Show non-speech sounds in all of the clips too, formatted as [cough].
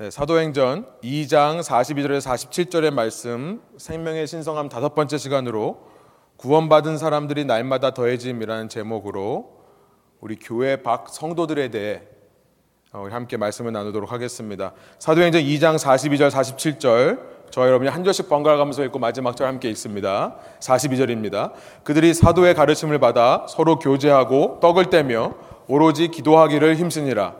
네, 사도행전 2장 42절에서 47절의 말씀 생명의 신성함 다섯 번째 시간으로 구원받은 사람들이 날마다 더해짐이라는 제목으로 우리 교회 박 성도들에 대해 어, 우리 함께 말씀을 나누도록 하겠습니다. 사도행전 2장 42절 47절 저 여러분이 한 절씩 번갈아 가면서 읽고 마지막 절 함께 읽습니다. 42절입니다. 그들이 사도의 가르침을 받아 서로 교제하고 떡을 떼며 오로지 기도하기를 힘쓰니라.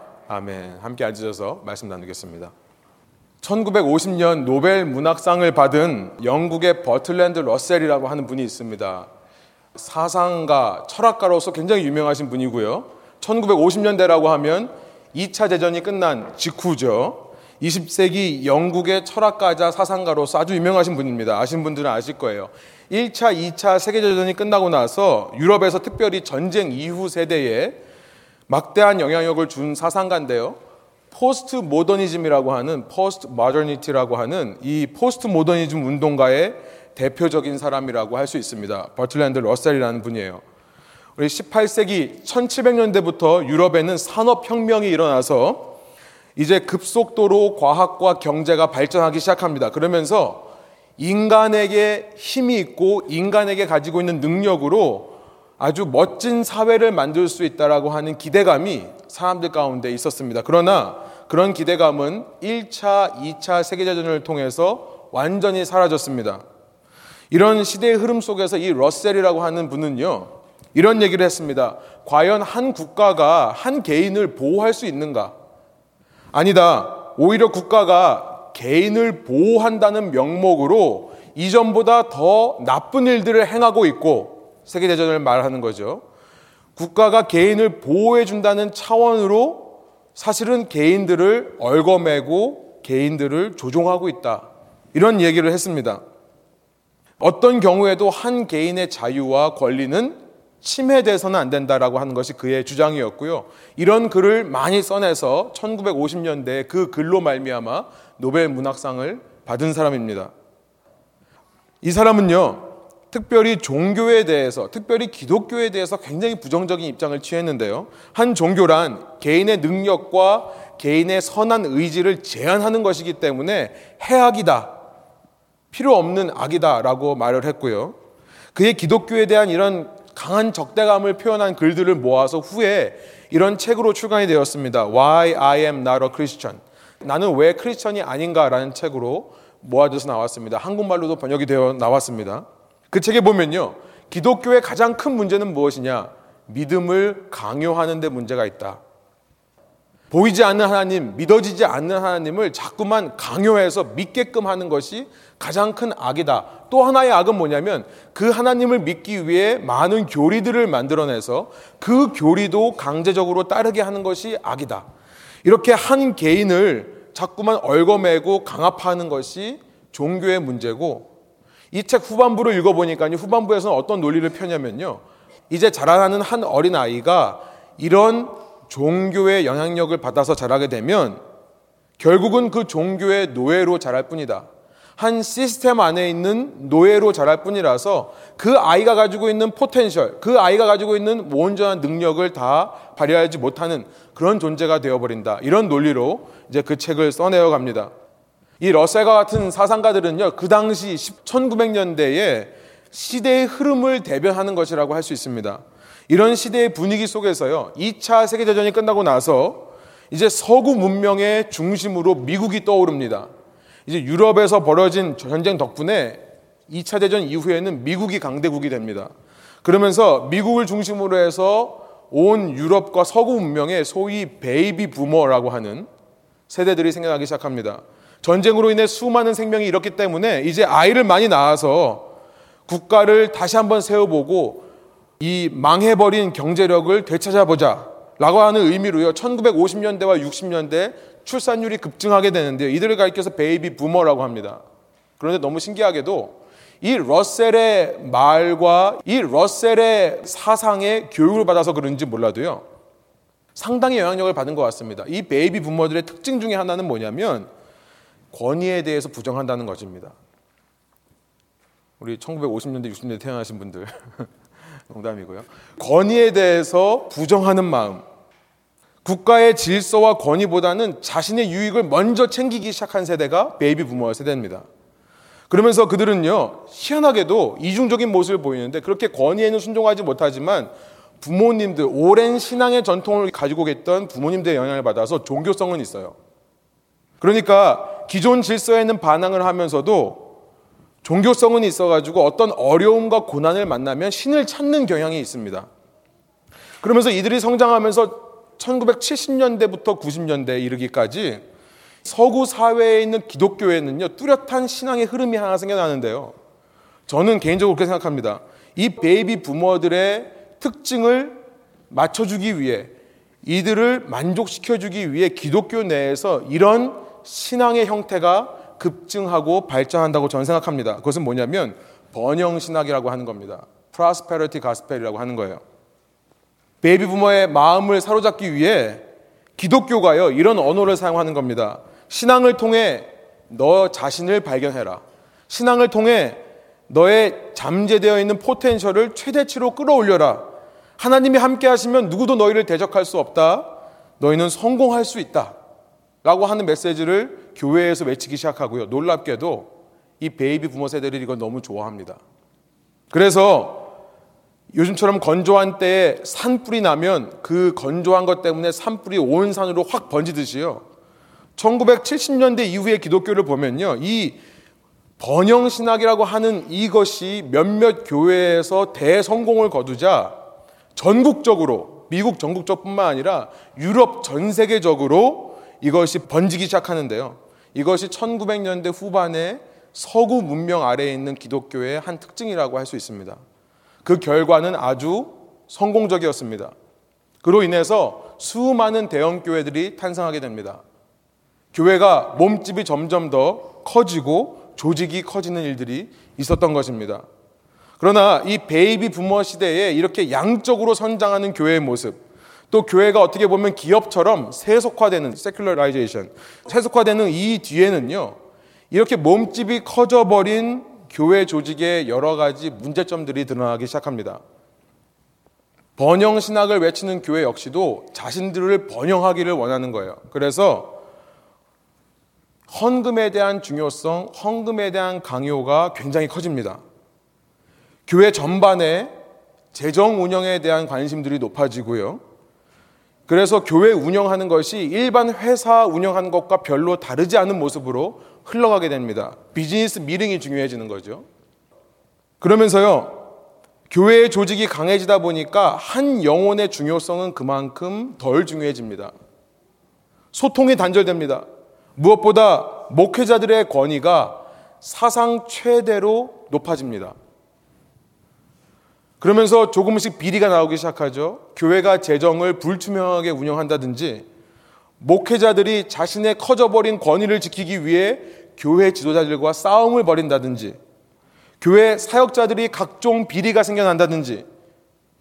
아멘. 함께 앉으셔서 말씀 나누겠습니다. 1950년 노벨 문학상을 받은 영국의 버틀랜드 러셀이라고 하는 분이 있습니다. 사상가, 철학가로서 굉장히 유명하신 분이고요. 1950년대라고 하면 2차 대전이 끝난 직후죠. 20세기 영국의 철학가자 사상가로서 아주 유명하신 분입니다. 아시는 분들은 아실 거예요. 1차, 2차 세계대전이 끝나고 나서 유럽에서 특별히 전쟁 이후 세대에 막대한 영향력을 준 사상가인데요. 포스트 모더니즘이라고 하는 postmodernity라고 하는 이 포스트 모더니즘 운동가의 대표적인 사람이라고 할 수 있습니다. 버틀랜드 러셀이라는 분이에요. 우리 18세기 1700년대부터 유럽에는 산업 혁명이 일어나서 이제 급속도로 과학과 경제가 발전하기 시작합니다. 그러면서 인간에게 힘이 있고 인간에게 가지고 있는 능력으로 아주 멋진 사회를 만들 수 있다라고 하는 기대감이 사람들 가운데 있었습니다. 그러나 그런 기대감은 1차, 2차 세계대전을 통해서 완전히 사라졌습니다. 이런 시대의 흐름 속에서 이 러셀이라고 하는 분은요, 이런 얘기를 했습니다. 과연 한 국가가 한 개인을 보호할 수 있는가? 아니다. 오히려 국가가 개인을 보호한다는 명목으로 이전보다 더 나쁜 일들을 행하고 있고 세계대전을 말하는 거죠. 국가가 개인을 보호해 준다는 차원으로 사실은 개인들을 얽어매고 개인들을 조종하고 있다. 이런 얘기를 했습니다. 어떤 경우에도 한 개인의 자유와 권리는 침해돼서는 안 된다라고 하는 것이 그의 주장이었고요. 이런 글을 많이 써내서 1950년대 그 글로 말미암아 노벨 문학상을 받은 사람입니다. 이 사람은요. 특별히 종교에 대해서, 특별히 기독교에 대해서 굉장히 부정적인 입장을 취했는데요. 한 종교란 개인의 능력과 개인의 선한 의지를 제한하는 것이기 때문에 해악이다. 필요 없는 악이다라고 말을 했고요. 그의 기독교에 대한 이런 강한 적대감을 표현한 글들을 모아서 후에 이런 책으로 출간이 되었습니다. Why I am not a Christian. 나는 왜 크리스천이 아닌가라는 책으로 모아져서 나왔습니다. 한국말로도 번역이 되어 나왔습니다. 그 책에 보면요. 기독교의 가장 큰 문제는 무엇이냐? 믿음을 강요하는 데 문제가 있다. 보이지 않는 하나님, 믿어지지 않는 하나님을 자꾸만 강요해서 믿게끔 하는 것이 가장 큰 악이다. 또 하나의 악은 뭐냐면 그 하나님을 믿기 위해 많은 교리들을 만들어내서 그 교리도 강제적으로 따르게 하는 것이 악이다. 이렇게 한 개인을 자꾸만 얽어매고 강압하는 것이 종교의 문제고 이 책 후반부를 읽어보니까 후반부에서는 어떤 논리를 펴냐면요. 이제 자라나는 한 어린 아이가 이런 종교의 영향력을 받아서 자라게 되면 결국은 그 종교의 노예로 자랄 뿐이다. 한 시스템 안에 있는 노예로 자랄 뿐이라서 그 아이가 가지고 있는 potential, 그 아이가 가지고 있는 온전한 능력을 다 발휘하지 못하는 그런 존재가 되어버린다. 이런 논리로 이제 그 책을 써내어 갑니다. 이 러셀과 같은 사상가들은요, 그 당시 1900년대에 시대의 흐름을 대변하는 것이라고 할 수 있습니다. 이런 시대의 분위기 속에서요, 2차 세계대전이 끝나고 나서 이제 서구 문명의 중심으로 미국이 떠오릅니다. 이제 유럽에서 벌어진 전쟁 덕분에 2차 대전 이후에는 미국이 강대국이 됩니다. 그러면서 미국을 중심으로 해서 온 유럽과 서구 문명의 소위 베이비 부머라고 하는 세대들이 생겨나기 시작합니다. 전쟁으로 인해 수많은 생명이 잃었기 때문에 이제 아이를 많이 낳아서 국가를 다시 한번 세워보고 이 망해버린 경제력을 되찾아보자 라고 하는 의미로요. 1950년대와 60년대 출산율이 급증하게 되는데요. 이들을 가리켜서 베이비 부머라고 합니다. 그런데 너무 신기하게도 이 러셀의 말과 이 러셀의 사상에 교육을 받아서 그런지 몰라도요. 상당히 영향력을 받은 것 같습니다. 이 베이비 부머들의 특징 중에 하나는 뭐냐면 권위에 대해서 부정한다는 것입니다. 우리 1950년대, 60년대 태어나신 분들 [laughs] 농담이고요. 권위에 대해서 부정하는 마음. 국가의 질서와 권위보다는 자신의 유익을 먼저 챙기기 시작한 세대가 베이비 부머 세대입니다. 그러면서 그들은요, 희한하게도 이중적인 모습을 보이는데 그렇게 권위에는 순종하지 못하지만 부모님들, 오랜 신앙의 전통을 가지고 계시던 부모님들의 영향을 받아서 종교성은 있어요. 그러니까 기존 질서에는 반항을 하면서도 종교성은 있어가지고 어떤 어려움과 고난을 만나면 신을 찾는 경향이 있습니다. 그러면서 이들이 성장하면서 1970년대부터 90년대 이르기까지 서구 사회에 있는 기독교에는요, 뚜렷한 신앙의 흐름이 하나 생겨나는데요. 저는 개인적으로 그렇게 생각합니다. 이 베이비 부모들의 특징을 맞춰주기 위해 이들을 만족시켜주기 위해 기독교 내에서 이런 신앙의 형태가 급증하고 발전한다고 저는 생각합니다. 그것은 뭐냐면 번영 신학이라고 하는 겁니다. prosperity gospel이라고 하는 거예요. 베이비 부머의 마음을 사로잡기 위해 기독교가요 이런 언어를 사용하는 겁니다. 신앙을 통해 너 자신을 발견해라. 신앙을 통해 너의 잠재되어 있는 potential을 최대치로 끌어올려라. 하나님이 함께 하시면 누구도 너희를 대적할 수 없다. 너희는 성공할 수 있다. 라고 하는 메시지를 교회에서 외치기 시작하고요. 놀랍게도 이 베이비 부모 세대들이 이걸 너무 좋아합니다. 그래서 요즘처럼 건조한 때에 산불이 나면 그 건조한 것 때문에 산불이 온 산으로 확 번지듯이요. 1970년대 이후의 기독교를 보면요. 이 번영신학이라고 하는 이것이 몇몇 교회에서 대성공을 거두자 전국적으로, 미국 전국적뿐만 아니라 유럽 전 세계적으로 이것이 번지기 시작하는데요. 이것이 1900년대 후반에 서구 문명 아래에 있는 기독교의 한 특징이라고 할 수 있습니다. 그 결과는 아주 성공적이었습니다. 그로 인해서 수많은 대형 교회들이 탄생하게 됩니다. 교회가 몸집이 점점 더 커지고 조직이 커지는 일들이 있었던 것입니다. 그러나 이 베이비 부머 시대에 이렇게 양적으로 성장하는 교회의 모습, 또 교회가 어떻게 보면 기업처럼 세속화되는 secularization, 세속화되는 이 뒤에는요. 이렇게 몸집이 커져 버린 교회 조직의 여러 가지 문제점들이 드러나기 시작합니다. 번영 신학을 외치는 교회 역시도 자신들을 번영하기를 원하는 거예요. 그래서 헌금에 대한 중요성, 헌금에 대한 강요가 굉장히 커집니다. 교회 전반에 재정 운영에 대한 관심들이 높아지고요. 그래서 교회 운영하는 것이 일반 회사 운영하는 것과 별로 다르지 않은 모습으로 흘러가게 됩니다. 비즈니스 미링이 중요해지는 거죠. 그러면서요, 교회의 조직이 강해지다 보니까 한 영혼의 중요성은 그만큼 덜 중요해집니다. 소통이 단절됩니다. 무엇보다 목회자들의 권위가 사상 최대로 높아집니다. 그러면서 조금씩 비리가 나오기 시작하죠. 교회가 재정을 불투명하게 운영한다든지 목회자들이 자신의 커져버린 권위를 지키기 위해 교회 지도자들과 싸움을 벌인다든지 교회 사역자들이 각종 비리가 생겨난다든지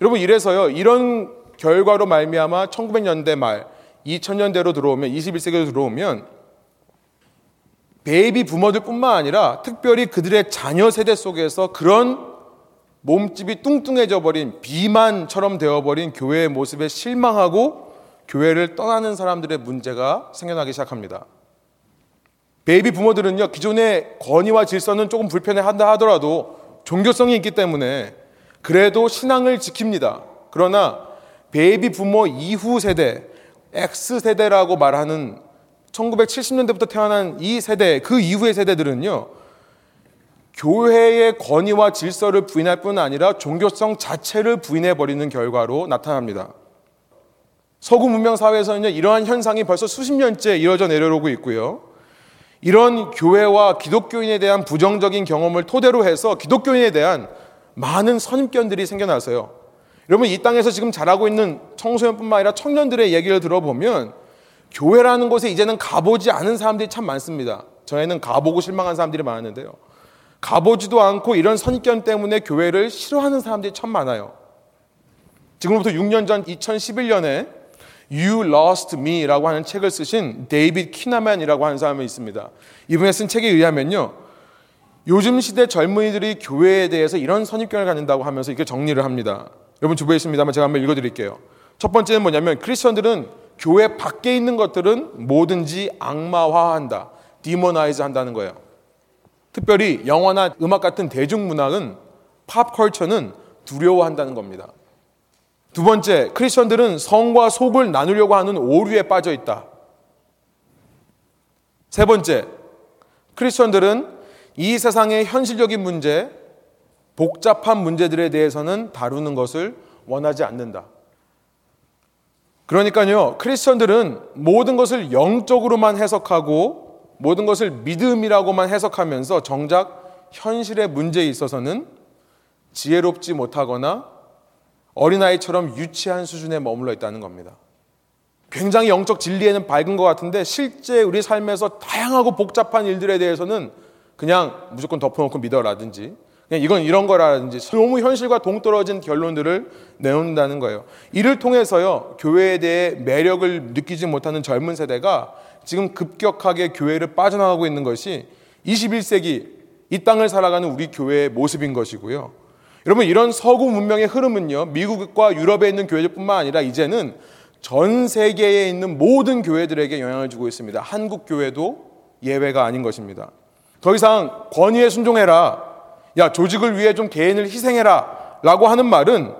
여러분 이래서요 이런 결과로 말미암아 1900년대 말 2000년대로 들어오면 21세기로 들어오면 베이비 부머들뿐만 아니라 특별히 그들의 자녀 세대 속에서 그런 몸집이 뚱뚱해져 버린 비만처럼 되어버린 교회의 모습에 실망하고 교회를 떠나는 사람들의 문제가 생겨나기 시작합니다. 베이비 부머들은요, 기존의 권위와 질서는 조금 불편해 한다 하더라도 종교성이 있기 때문에 그래도 신앙을 지킵니다. 그러나 베이비 부머 이후 세대, X세대라고 말하는 1970년대부터 태어난 이 세대, 그 이후의 세대들은요, 교회의 권위와 질서를 부인할 뿐 아니라 종교성 자체를 부인해 버리는 결과로 나타납니다. 서구 문명 사회에서는 이러한 현상이 벌써 수십 년째 이어져 내려오고 있고요. 이런 교회와 기독교인에 대한 부정적인 경험을 토대로 해서 기독교인에 대한 많은 선입견들이 생겨나서요. 여러분 이 땅에서 지금 자라고 있는 청소년뿐만 아니라 청년들의 얘기를 들어보면 교회라는 곳에 이제는 가보지 않은 사람들이 참 많습니다. 저희는 가보고 실망한 사람들이 많았는데요. 가보지도 않고 이런 선입견 때문에 교회를 싫어하는 사람들이 참 많아요. 지금부터 6년 전 2011년에 You Lost Me라고 하는 책을 쓰신 데이빗 키나만이라고 하는 사람이 있습니다. 이분의 쓴 책에 의하면요. 요즘 시대 젊은이들이 교회에 대해서 이런 선입견을 갖는다고 하면서 이렇게 정리를 합니다. 여러분 주보에 있습니다만 제가 한번 읽어드릴게요. 첫 번째는 뭐냐면 크리스천들은 교회 밖에 있는 것들은 뭐든지 악마화한다. demonize 한다는 거예요. 특별히 영화나 음악 같은 대중문화는 pop culture는 두려워한다는 겁니다. 두 번째, 크리스천들은 성과 속을 나누려고 하는 오류에 빠져 있다. 세 번째, 크리스천들은 이 세상의 현실적인 문제, 복잡한 문제들에 대해서는 다루는 것을 원하지 않는다. 그러니까요, 크리스천들은 모든 것을 영적으로만 해석하고 모든 것을 믿음이라고만 해석하면서 정작 현실의 문제에 있어서는 지혜롭지 못하거나 어린아이처럼 유치한 수준에 머물러 있다는 겁니다. 굉장히 영적 진리에는 밝은 것 같은데 실제 우리 삶에서 다양하고 복잡한 일들에 대해서는 그냥 무조건 덮어놓고 믿어라든지 그냥 이건 이런 거라든지 너무 현실과 동떨어진 결론들을 내놓는다는 거예요. 이를 통해서요, 교회에 대해 매력을 느끼지 못하는 젊은 세대가 지금 급격하게 교회를 빠져나가고 있는 것이 21세기 이 땅을 살아가는 우리 교회의 모습인 것이고요. 여러분, 이런 서구 문명의 흐름은요, 미국과 유럽에 있는 교회들뿐만 아니라 이제는 전 세계에 있는 모든 교회들에게 영향을 주고 있습니다. 한국 교회도 예외가 아닌 것입니다. 더 이상 권위에 순종해라. 야, 조직을 위해 좀 개인을 희생해라. 라고 하는 말은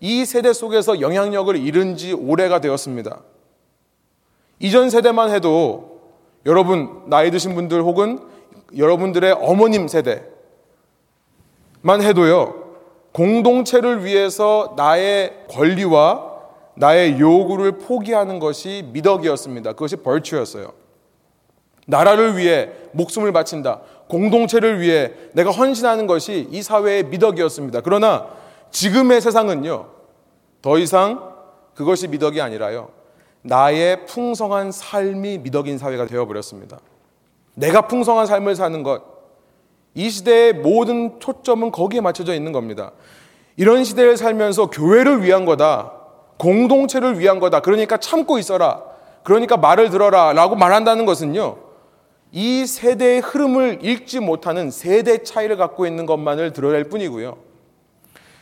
이 세대 속에서 영향력을 잃은 지 오래가 되었습니다. 이전 세대만 해도 여러분, 나이 드신 분들 혹은 여러분들의 어머님 세대만 해도요, 공동체를 위해서 나의 권리와 나의 요구를 포기하는 것이 미덕이었습니다. 그것이 벌추였어요. 나라를 위해 목숨을 바친다. 공동체를 위해 내가 헌신하는 것이 이 사회의 미덕이었습니다. 그러나 지금의 세상은요, 더 이상 그것이 미덕이 아니라요, 나의 풍성한 삶이 미덕인 사회가 되어버렸습니다. 내가 풍성한 삶을 사는 것, 이 시대의 모든 초점은 거기에 맞춰져 있는 겁니다. 이런 시대를 살면서 교회를 위한 거다, 공동체를 위한 거다, 그러니까 참고 있어라, 그러니까 말을 들어라 라고 말한다는 것은요, 이 세대의 흐름을 읽지 못하는 세대 차이를 갖고 있는 것만을 드러낼 뿐이고요.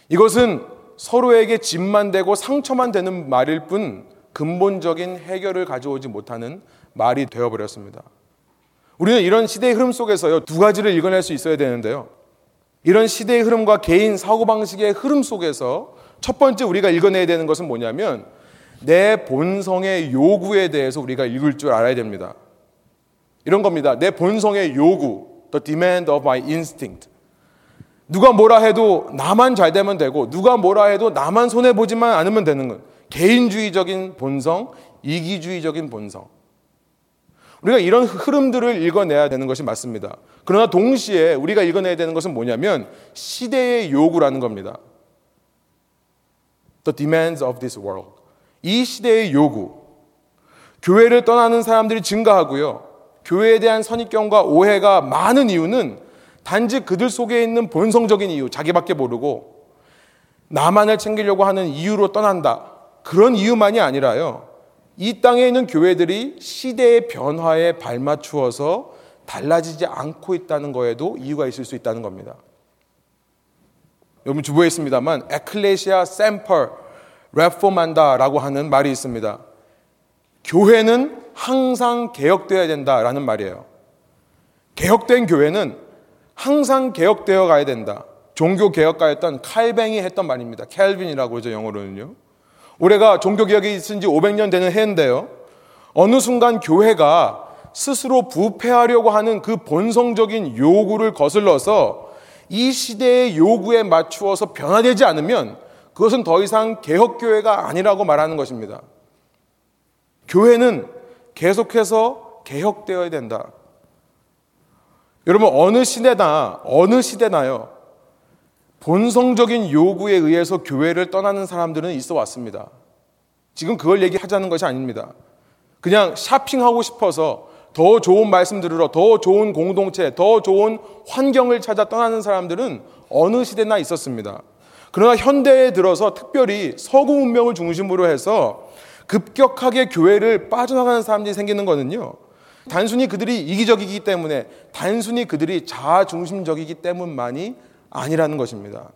이것은 서로에게 짐만 되고 상처만 되는 말일 뿐 근본적인 해결을 가져오지 못하는 말이 되어버렸습니다. 우리는 이런 시대의 흐름 속에서요, 두 가지를 읽어낼 수 있어야 되는데요. 이런 시대의 흐름과 개인 사고방식의 흐름 속에서 첫 번째 우리가 읽어내야 되는 것은 뭐냐면 내 본성의 요구에 대해서 우리가 읽을 줄 알아야 됩니다. 이런 겁니다. 내 본성의 요구, the demand of my instinct. 누가 뭐라 해도 나만 잘 되면 되고, 누가 뭐라 해도 나만 손해보지만 않으면 되는 것. 개인주의적인 본성, 이기주의적인 본성. 우리가 이런 흐름들을 읽어내야 되는 것이 맞습니다. 그러나 동시에 우리가 읽어내야 되는 것은 뭐냐면 시대의 요구라는 겁니다. The demands of this world. 이 시대의 요구. 교회를 떠나는 사람들이 증가하고요. 교회에 대한 선입견과 오해가 많은 이유는 단지 그들 속에 있는 본성적인 이유, 자기밖에 모르고 나만을 챙기려고 하는 이유로 떠난다. 그런 이유만이 아니라요. 이 땅에 있는 교회들이 시대의 변화에 발맞추어서 달라지지 않고 있다는 거에도 이유가 있을 수 있다는 겁니다. 여러분 주부에 있습니다만 에클레시아 샘퍼 레포만다라고 하는 말이 있습니다. 교회는 항상 개혁되어야 된다라는 말이에요. 개혁된 교회는 항상 개혁되어 가야 된다. 종교 개혁가였던 칼뱅이 했던 말입니다. 캘빈이라고 그러죠, 영어로는요. 올해가 종교 개혁이 있은 지 500년 되는 해인데요. 어느 순간 교회가 스스로 부패하려고 하는 그 본성적인 요구를 거슬러서 이 시대의 요구에 맞추어서 변화되지 않으면 그것은 더 이상 개혁교회가 아니라고 말하는 것입니다. 교회는 계속해서 개혁되어야 된다. 여러분, 어느 시대나, 어느 시대나요. 본성적인 요구에 의해서 교회를 떠나는 사람들은 있어 왔습니다. 지금 그걸 얘기하자는 것이 아닙니다. 그냥 샤핑하고 싶어서 더 좋은 말씀 들으러 더 좋은 공동체, 더 좋은 환경을 찾아 떠나는 사람들은 어느 시대나 있었습니다. 그러나 현대에 들어서 특별히 서구 문명을 중심으로 해서 급격하게 교회를 빠져나가는 사람들이 생기는 거는요. 단순히 그들이 이기적이기 때문에 단순히 그들이 자아 중심적이기 때문만이 아니라는 것입니다.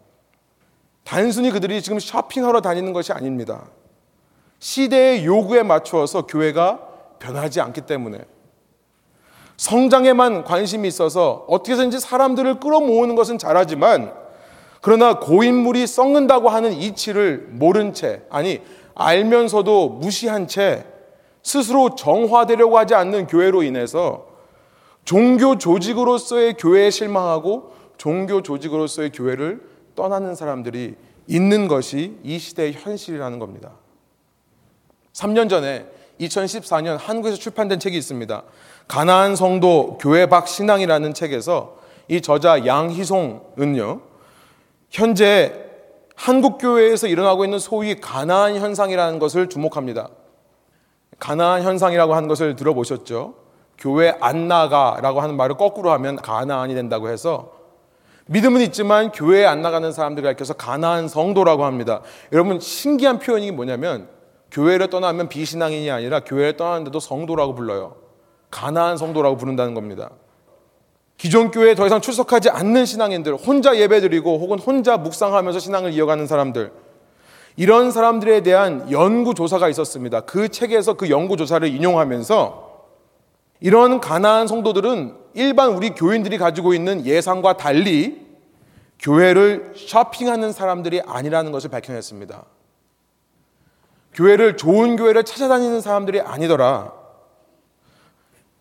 단순히 그들이 지금 쇼핑하러 다니는 것이 아닙니다. 시대의 요구에 맞추어서 교회가 변하지 않기 때문에 성장에만 관심이 있어서 어떻게든지 사람들을 끌어모으는 것은 잘하지만 그러나 고인물이 썩는다고 하는 이치를 모른 채 아니 알면서도 무시한 채 스스로 정화되려고 하지 않는 교회로 인해서 종교 조직으로서의 교회에 실망하고 종교 조직으로서의 교회를 떠나는 사람들이 있는 것이 이 시대의 현실이라는 겁니다. 3년 전에 2014년 한국에서 출판된 책이 있습니다. 가나안 성도 교회 밖 신앙이라는 책에서 이 저자 양희송은요. 현재 한국 교회에서 일어나고 있는 소위 가나안 현상이라는 것을 주목합니다. 가나안 현상이라고 하는 것을 들어보셨죠? 교회 안 나가라고 하는 말을 거꾸로 하면 가나안이 된다고 해서 믿음은 있지만 교회에 안 나가는 사람들을 가리켜서 가나안 성도라고 합니다. 여러분 신기한 표현이 뭐냐면 교회를 떠나면 비신앙인이 아니라 교회를 떠나는데도 성도라고 불러요. 가나안 성도라고 부른다는 겁니다. 기존 교회에 더 이상 출석하지 않는 신앙인들, 혼자 예배드리고 혹은 혼자 묵상하면서 신앙을 이어가는 사람들, 이런 사람들에 대한 연구 조사가 있었습니다. 그 책에서 그 연구 조사를 인용하면서 이런 가나안 성도들은 일반 우리 교인들이 가지고 있는 예상과 달리 교회를 쇼핑하는 사람들이 아니라는 것을 밝혀냈습니다. 교회를 좋은 교회를 찾아다니는 사람들이 아니더라.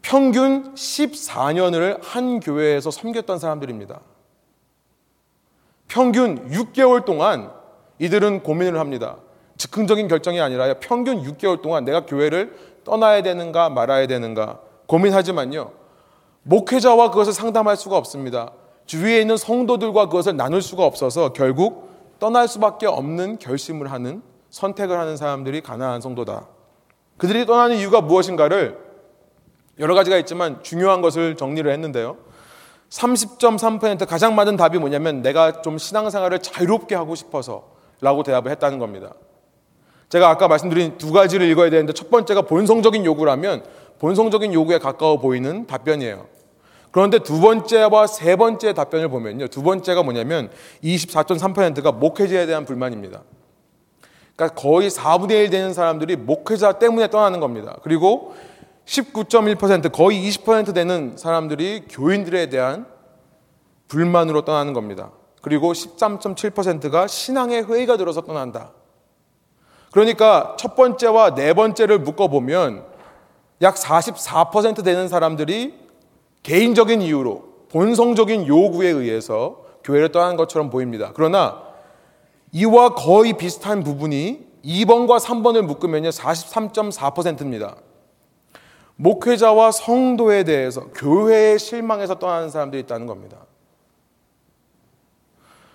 평균 14년을 한 교회에서 섬겼던 사람들입니다. 평균 6개월 동안 이들은 고민을 합니다. 즉흥적인 결정이 아니라 평균 6개월 동안 내가 교회를 떠나야 되는가 말아야 되는가 고민하지만요. 목회자와 그것을 상담할 수가 없습니다. 주위에 있는 성도들과 그것을 나눌 수가 없어서 결국 떠날 수밖에 없는 결심을 하는 선택을 하는 사람들이 가난한 성도다. 그들이 떠나는 이유가 무엇인가를 여러 가지가 있지만 중요한 것을 정리를 했는데요. 30.3% 가장 많은 답이 뭐냐면 내가 좀 신앙생활을 자유롭게 하고 싶어서 라고 대답을 했다는 겁니다. 제가 아까 말씀드린 두 가지를 읽어야 되는데 첫 번째가 본성적인 요구라면 본성적인 요구에 가까워 보이는 답변이에요. 그런데 두 번째와 세 번째 답변을 보면요. 두 번째가 뭐냐면 24.3%가 목회자에 대한 불만입니다. 그러니까 거의 4분의 1 되는 사람들이 목회자 때문에 떠나는 겁니다. 그리고 19.1% 거의 20% 되는 사람들이 교인들에 대한 불만으로 떠나는 겁니다. 그리고 13.7%가 신앙의 회의가 들어서 떠난다. 그러니까 첫 번째와 네 번째를 묶어보면 약 44% 되는 사람들이 개인적인 이유로 본성적인 요구에 의해서 교회를 떠나는 것처럼 보입니다. 그러나 이와 거의 비슷한 부분이 2번과 3번을 묶으면요. 43.4%입니다. 목회자와 성도에 대해서 교회에 실망해서 떠나는 사람들이 있다는 겁니다.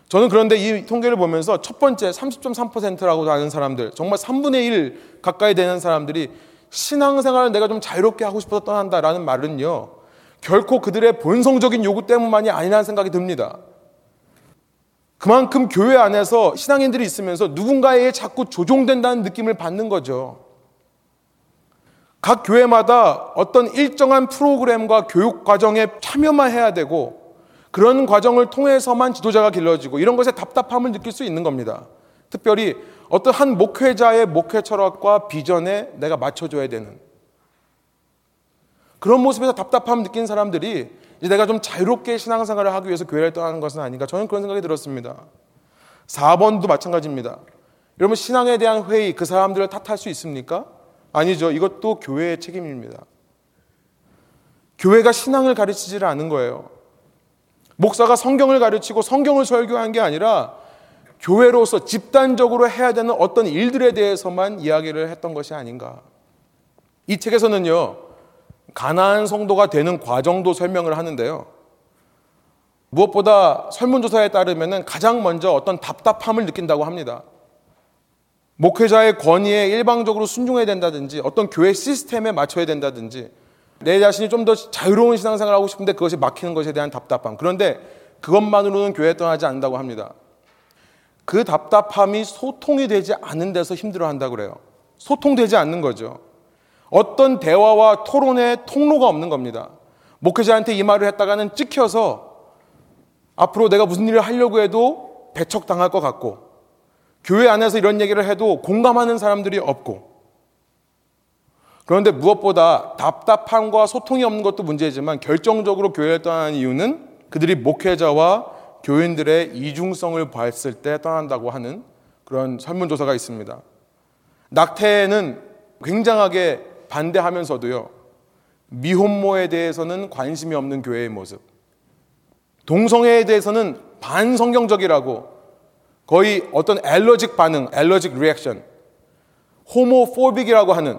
저는 그런데 이 통계를 보면서 첫 번째 30.3%라고 하는 사람들, 정말 3분의 1 가까이 되는 사람들이 신앙생활을 내가 좀 자유롭게 하고 싶어서 떠난다라는 말은요, 결코 그들의 본성적인 요구 때문만이 아니라는 생각이 듭니다. 그만큼 교회 안에서 신앙인들이 있으면서 누군가에 자꾸 조종된다는 느낌을 받는 거죠. 각 교회마다 어떤 일정한 프로그램과 교육 과정에 참여만 해야 되고 그런 과정을 통해서만 지도자가 길러지고 이런 것에 답답함을 느낄 수 있는 겁니다. 특별히 어떤 한 목회자의 목회 철학과 비전에 내가 맞춰줘야 되는 그런 모습에서 답답함을 느낀 사람들이 이제 내가 좀 자유롭게 신앙생활을 하기 위해서 교회를 떠나는 것은 아닌가 저는 그런 생각이 들었습니다. 4번도 마찬가지입니다. 여러분 신앙에 대한 회의 그 사람들을 탓할 수 있습니까? 아니죠. 이것도 교회의 책임입니다. 교회가 신앙을 가르치지를 않은 거예요. 목사가 성경을 가르치고 성경을 설교한 게 아니라 교회로서 집단적으로 해야 되는 어떤 일들에 대해서만 이야기를 했던 것이 아닌가. 이 책에서는요, 가나안 성도가 되는 과정도 설명을 하는데요. 무엇보다 설문조사에 따르면 가장 먼저 어떤 답답함을 느낀다고 합니다. 목회자의 권위에 일방적으로 순종해야 된다든지 어떤 교회 시스템에 맞춰야 된다든지 내 자신이 좀 더 자유로운 신앙생활을 하고 싶은데 그것이 막히는 것에 대한 답답함. 그런데 그것만으로는 교회 떠나지 않는다고 합니다. 그 답답함이 소통이 되지 않는 데서 힘들어 한다고 그래요. 소통되지 않는 거죠. 어떤 대화와 토론의 통로가 없는 겁니다. 목회자한테 이 말을 했다가는 찍혀서 앞으로 내가 무슨 일을 하려고 해도 배척당할 것 같고 교회 안에서 이런 얘기를 해도 공감하는 사람들이 없고 그런데 무엇보다 답답함과 소통이 없는 것도 문제지만 결정적으로 교회를 떠나는 이유는 그들이 목회자와 교인들의 이중성을 봤을 때 떠난다고 하는 그런 설문조사가 있습니다. 낙태는 굉장하게 반대하면서도요, 미혼모에 대해서는 관심이 없는 교회의 모습. 동성애에 대해서는 반성경적이라고 거의 어떤 엘러직 반응, 엘러직 리액션, 호모포빅이라고 하는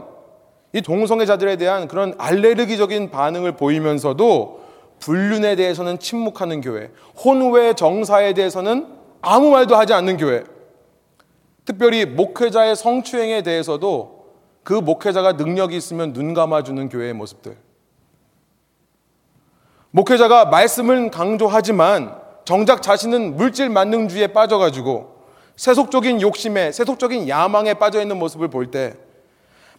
이 동성애자들에 대한 그런 알레르기적인 반응을 보이면서도 불륜에 대해서는 침묵하는 교회, 혼외 정사에 대해서는 아무 말도 하지 않는 교회, 특별히 목회자의 성추행에 대해서도 그 목회자가 능력이 있으면 눈 감아주는 교회의 모습들. 목회자가 말씀을 강조하지만 정작 자신은 물질 만능주의에 빠져가지고 세속적인 욕심에, 세속적인 야망에 빠져 있는 모습을 볼 때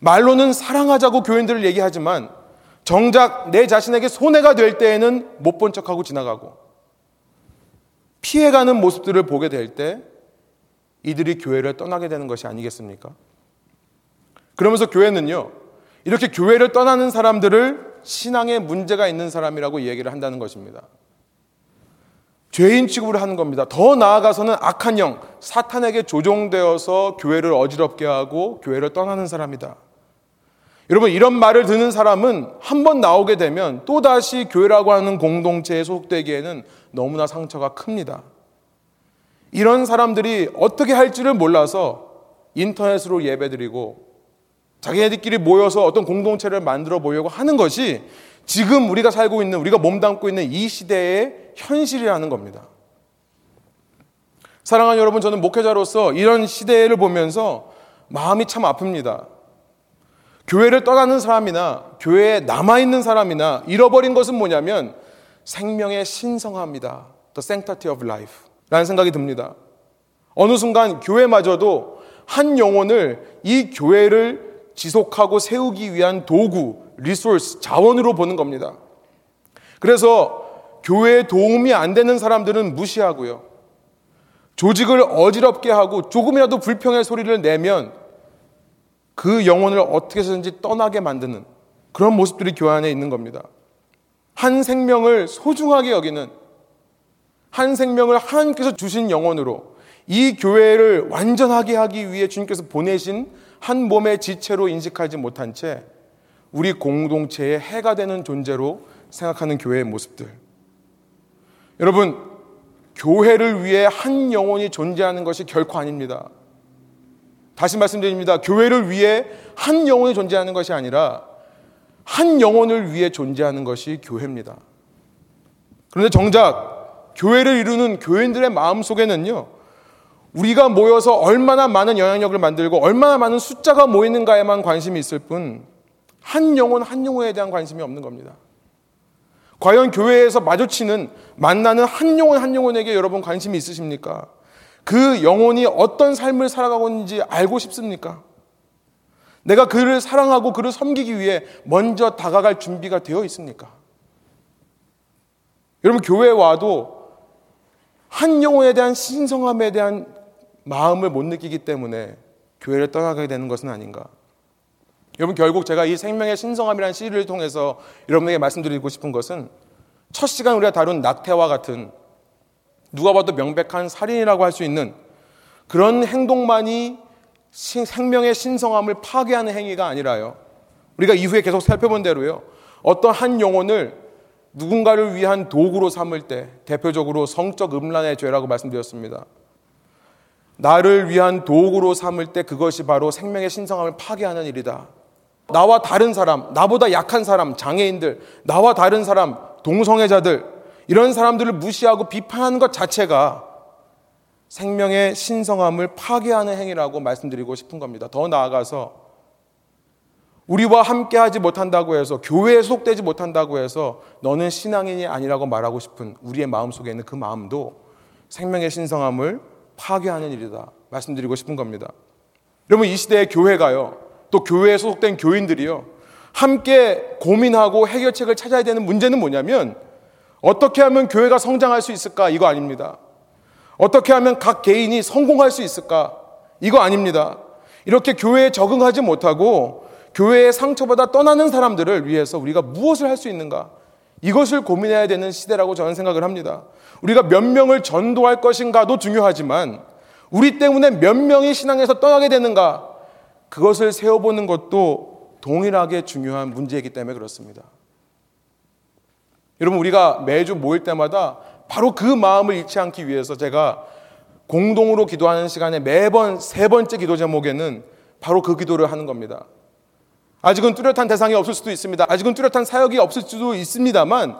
말로는 사랑하자고 교인들을 얘기하지만 정작 내 자신에게 손해가 될 때에는 못 본 척하고 지나가고 피해가는 모습들을 보게 될 때 이들이 교회를 떠나게 되는 것이 아니겠습니까? 그러면서 교회는요, 이렇게 교회를 떠나는 사람들을 신앙에 문제가 있는 사람이라고 얘기를 한다는 것입니다. 죄인 취급을 하는 겁니다. 더 나아가서는 악한 영, 사탄에게 조종되어서 교회를 어지럽게 하고 교회를 떠나는 사람이다. 여러분, 이런 말을 듣는 사람은 한 번 나오게 되면 또다시 교회라고 하는 공동체에 소속되기에는 너무나 상처가 큽니다. 이런 사람들이 어떻게 할지를 몰라서 인터넷으로 예배드리고 자기네들끼리 모여서 어떤 공동체를 만들어 보려고 하는 것이 지금 우리가 살고 있는, 우리가 몸담고 있는 이 시대의 현실이라는 겁니다. 사랑하는 여러분, 저는 목회자로서 이런 시대를 보면서 마음이 참 아픕니다. 교회를 떠나는 사람이나 교회에 남아있는 사람이나 잃어버린 것은 뭐냐면 생명의 신성함이다. The sanctity of life. 라는 생각이 듭니다. 어느 순간 교회마저도 한 영혼을 이 교회를 지속하고 세우기 위한 도구, 리소스, 자원으로 보는 겁니다. 그래서 교회에 도움이 안 되는 사람들은 무시하고요. 조직을 어지럽게 하고 조금이라도 불평의 소리를 내면 그 영혼을 어떻게 해서든지 떠나게 만드는 그런 모습들이 교회 안에 있는 겁니다. 한 생명을 소중하게 여기는 한 생명을 하나님께서 주신 영혼으로 이 교회를 완전하게 하기 위해 주님께서 보내신 한 몸의 지체로 인식하지 못한 채 우리 공동체의 해가 되는 존재로 생각하는 교회의 모습들. 여러분, 교회를 위해 한 영혼이 존재하는 것이 결코 아닙니다. 다시 말씀드립니다. 교회를 위해 한 영혼이 존재하는 것이 아니라 한 영혼을 위해 존재하는 것이 교회입니다. 그런데 정작 교회를 이루는 교인들의 마음 속에는요, 우리가 모여서 얼마나 많은 영향력을 만들고 얼마나 많은 숫자가 모이는가에만 관심이 있을 뿐, 한 영혼 한 영혼에 대한 관심이 없는 겁니다. 과연 교회에서 마주치는, 만나는 한 영혼 한 영혼에게 여러분 관심이 있으십니까? 그 영혼이 어떤 삶을 살아가고 있는지 알고 싶습니까? 내가 그를 사랑하고 그를 섬기기 위해 먼저 다가갈 준비가 되어 있습니까? 여러분, 교회에 와도 한 영혼에 대한 신성함에 대한 마음을 못 느끼기 때문에 교회를 떠나게 되는 것은 아닌가. 여러분, 결국 제가 이 생명의 신성함이라는 시리를 통해서 여러분에게 말씀드리고 싶은 것은 첫 시간 우리가 다룬 낙태와 같은 누가 봐도 명백한 살인이라고 할 수 있는 그런 행동만이 생명의 신성함을 파괴하는 행위가 아니라요. 우리가 이후에 계속 살펴본 대로요. 어떤 한 영혼을 누군가를 위한 도구로 삼을 때 대표적으로 성적 음란의 죄라고 말씀드렸습니다. 나를 위한 도구로 삼을 때 그것이 바로 생명의 신성함을 파괴하는 일이다. 나와 다른 사람, 나보다 약한 사람, 장애인들, 나와 다른 사람, 동성애자들, 이런 사람들을 무시하고 비판하는 것 자체가 생명의 신성함을 파괴하는 행위라고 말씀드리고 싶은 겁니다. 더 나아가서 우리와 함께 하지 못한다고 해서 교회에 속되지 못한다고 해서 너는 신앙인이 아니라고 말하고 싶은 우리의 마음 속에 있는 그 마음도 생명의 신성함을 파괴하는 일이다. 말씀드리고 싶은 겁니다. 여러분 이 시대의 교회가요. 또 교회에 소속된 교인들이요. 함께 고민하고 해결책을 찾아야 되는 문제는 뭐냐면 어떻게 하면 교회가 성장할 수 있을까? 이거 아닙니다. 어떻게 하면 각 개인이 성공할 수 있을까? 이거 아닙니다. 이렇게 교회에 적응하지 못하고 교회의 상처보다 떠나는 사람들을 위해서 우리가 무엇을 할 수 있는가? 이것을 고민해야 되는 시대라고 저는 생각을 합니다. 우리가 몇 명을 전도할 것인가도 중요하지만 우리 때문에 몇 명이 신앙에서 떠나게 되는가? 그것을 세워보는 것도 동일하게 중요한 문제이기 때문에 그렇습니다. 여러분, 우리가 매주 모일 때마다 바로 그 마음을 잃지 않기 위해서 제가 공동으로 기도하는 시간에 매번 세 번째 기도 제목에는 바로 그 기도를 하는 겁니다. 아직은 뚜렷한 대상이 없을 수도 있습니다. 아직은 뚜렷한 사역이 없을 수도 있습니다만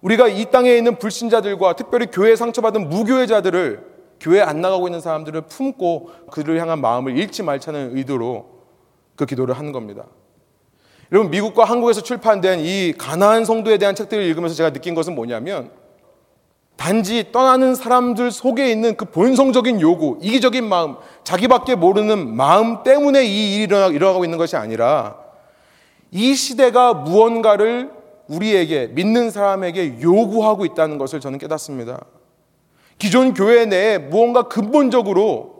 우리가 이 땅에 있는 불신자들과 특별히 교회 상처받은 무교회자들을 교회 안 나가고 있는 사람들을 품고 그들을 향한 마음을 잃지 말자는 의도로 그 기도를 하는 겁니다. 여러분 미국과 한국에서 출판된 이 가나안 성도에 대한 책들을 읽으면서 제가 느낀 것은 뭐냐면 단지 떠나는 사람들 속에 있는 그 본성적인 요구, 이기적인 마음, 자기밖에 모르는 마음 때문에 이 일이 일어나고 있는 것이 아니라 이 시대가 무언가를 우리에게 믿는 사람에게 요구하고 있다는 것을 저는 깨닫습니다. 기존 교회 내에 무언가 근본적으로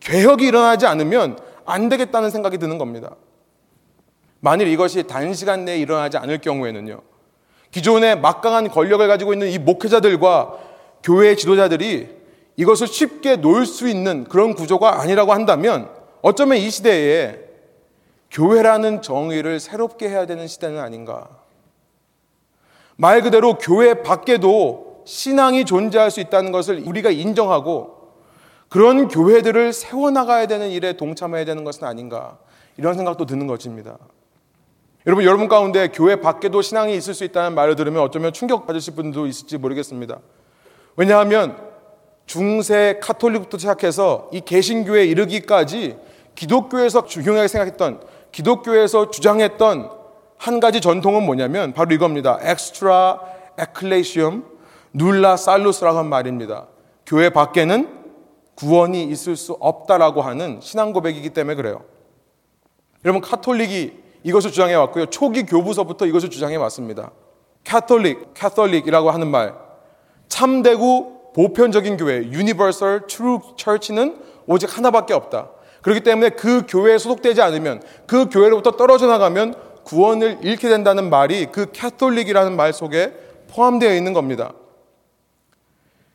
개혁이 일어나지 않으면 안 되겠다는 생각이 드는 겁니다. 만일 이것이 단시간 내에 일어나지 않을 경우에는요. 기존의 막강한 권력을 가지고 있는 이 목회자들과 교회 지도자들이 이것을 쉽게 놓을 수 있는 그런 구조가 아니라고 한다면 어쩌면 이 시대에 교회라는 정의를 새롭게 해야 되는 시대는 아닌가. 말 그대로 교회 밖에도 신앙이 존재할 수 있다는 것을 우리가 인정하고 그런 교회들을 세워나가야 되는 일에 동참해야 되는 것은 아닌가. 이런 생각도 드는 것입니다. 여러분, 여러분 가운데 교회 밖에도 신앙이 있을 수 있다는 말을 들으면 어쩌면 충격받으실 분도 있을지 모르겠습니다. 왜냐하면 중세 카톨릭부터 시작해서 이 개신교에 이르기까지 기독교에서 중요하게 생각했던 기독교에서 주장했던 한 가지 전통은 뭐냐면 바로 이겁니다. 엑스트라 에클레시엄 눌라 살루스라고 한 말입니다. 교회 밖에는 구원이 있을 수 없다라고 하는 신앙 고백이기 때문에 그래요. 여러분 카톨릭이 이것을 주장해 왔고요. 초기 교부서부터 이것을 주장해 왔습니다. 카톨릭, 카톨릭이라고 하는 말. 참되고 보편적인 교회, Universal True Church는 오직 하나밖에 없다. 그렇기 때문에 그 교회에 소속되지 않으면 그 교회로부터 떨어져 나가면 구원을 잃게 된다는 말이 그 Catholic이라는 말 속에 포함되어 있는 겁니다.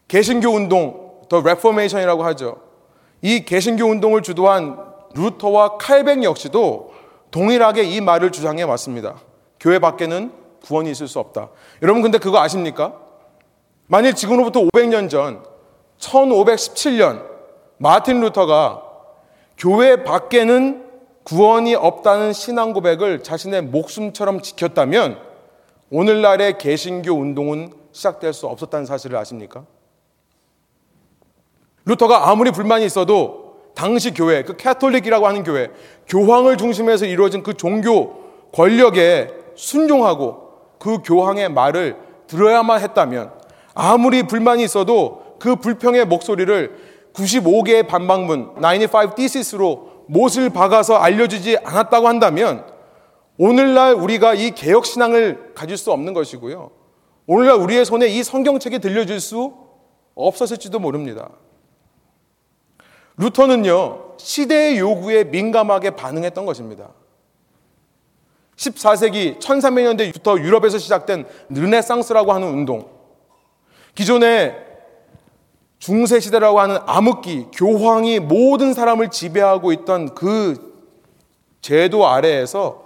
개신교 운동, the Reformation이라고 하죠. 이 개신교 운동을 주도한 루터와 칼뱅 역시도 동일하게 이 말을 주장해 왔습니다. 교회 밖에는 구원이 있을 수 없다. 여러분 근데 그거 아십니까? 만일 지금으로부터 500년 전 1517년 마틴 루터가 교회 밖에는 구원이 없다는 신앙 고백을 자신의 목숨처럼 지켰다면 오늘날의 개신교 운동은 시작될 수 없었다는 사실을 아십니까? 루터가 아무리 불만이 있어도 당시 교회, 그 캐톨릭이라고 하는 교회, 교황을 중심해서 이루어진 그 종교 권력에 순종하고 그 교황의 말을 들어야만 했다면 아무리 불만이 있어도 그 불평의 목소리를 95개의 반박문, 95 thesis,로 못을 박아서 알려주지 않았다고 한다면 오늘날 우리가 이 개혁신앙을 가질 수 없는 것이고요. 오늘날 우리의 손에 이 성경책이 들려줄 수 없었을지도 모릅니다. 루터는요, 시대의 요구에 민감하게 반응했던 것입니다. 14세기 1300년대부터 유럽에서 시작된 르네상스라고 하는 운동. 기존의 중세 시대라고 하는 암흑기, 교황이 모든 사람을 지배하고 있던 그 제도 아래에서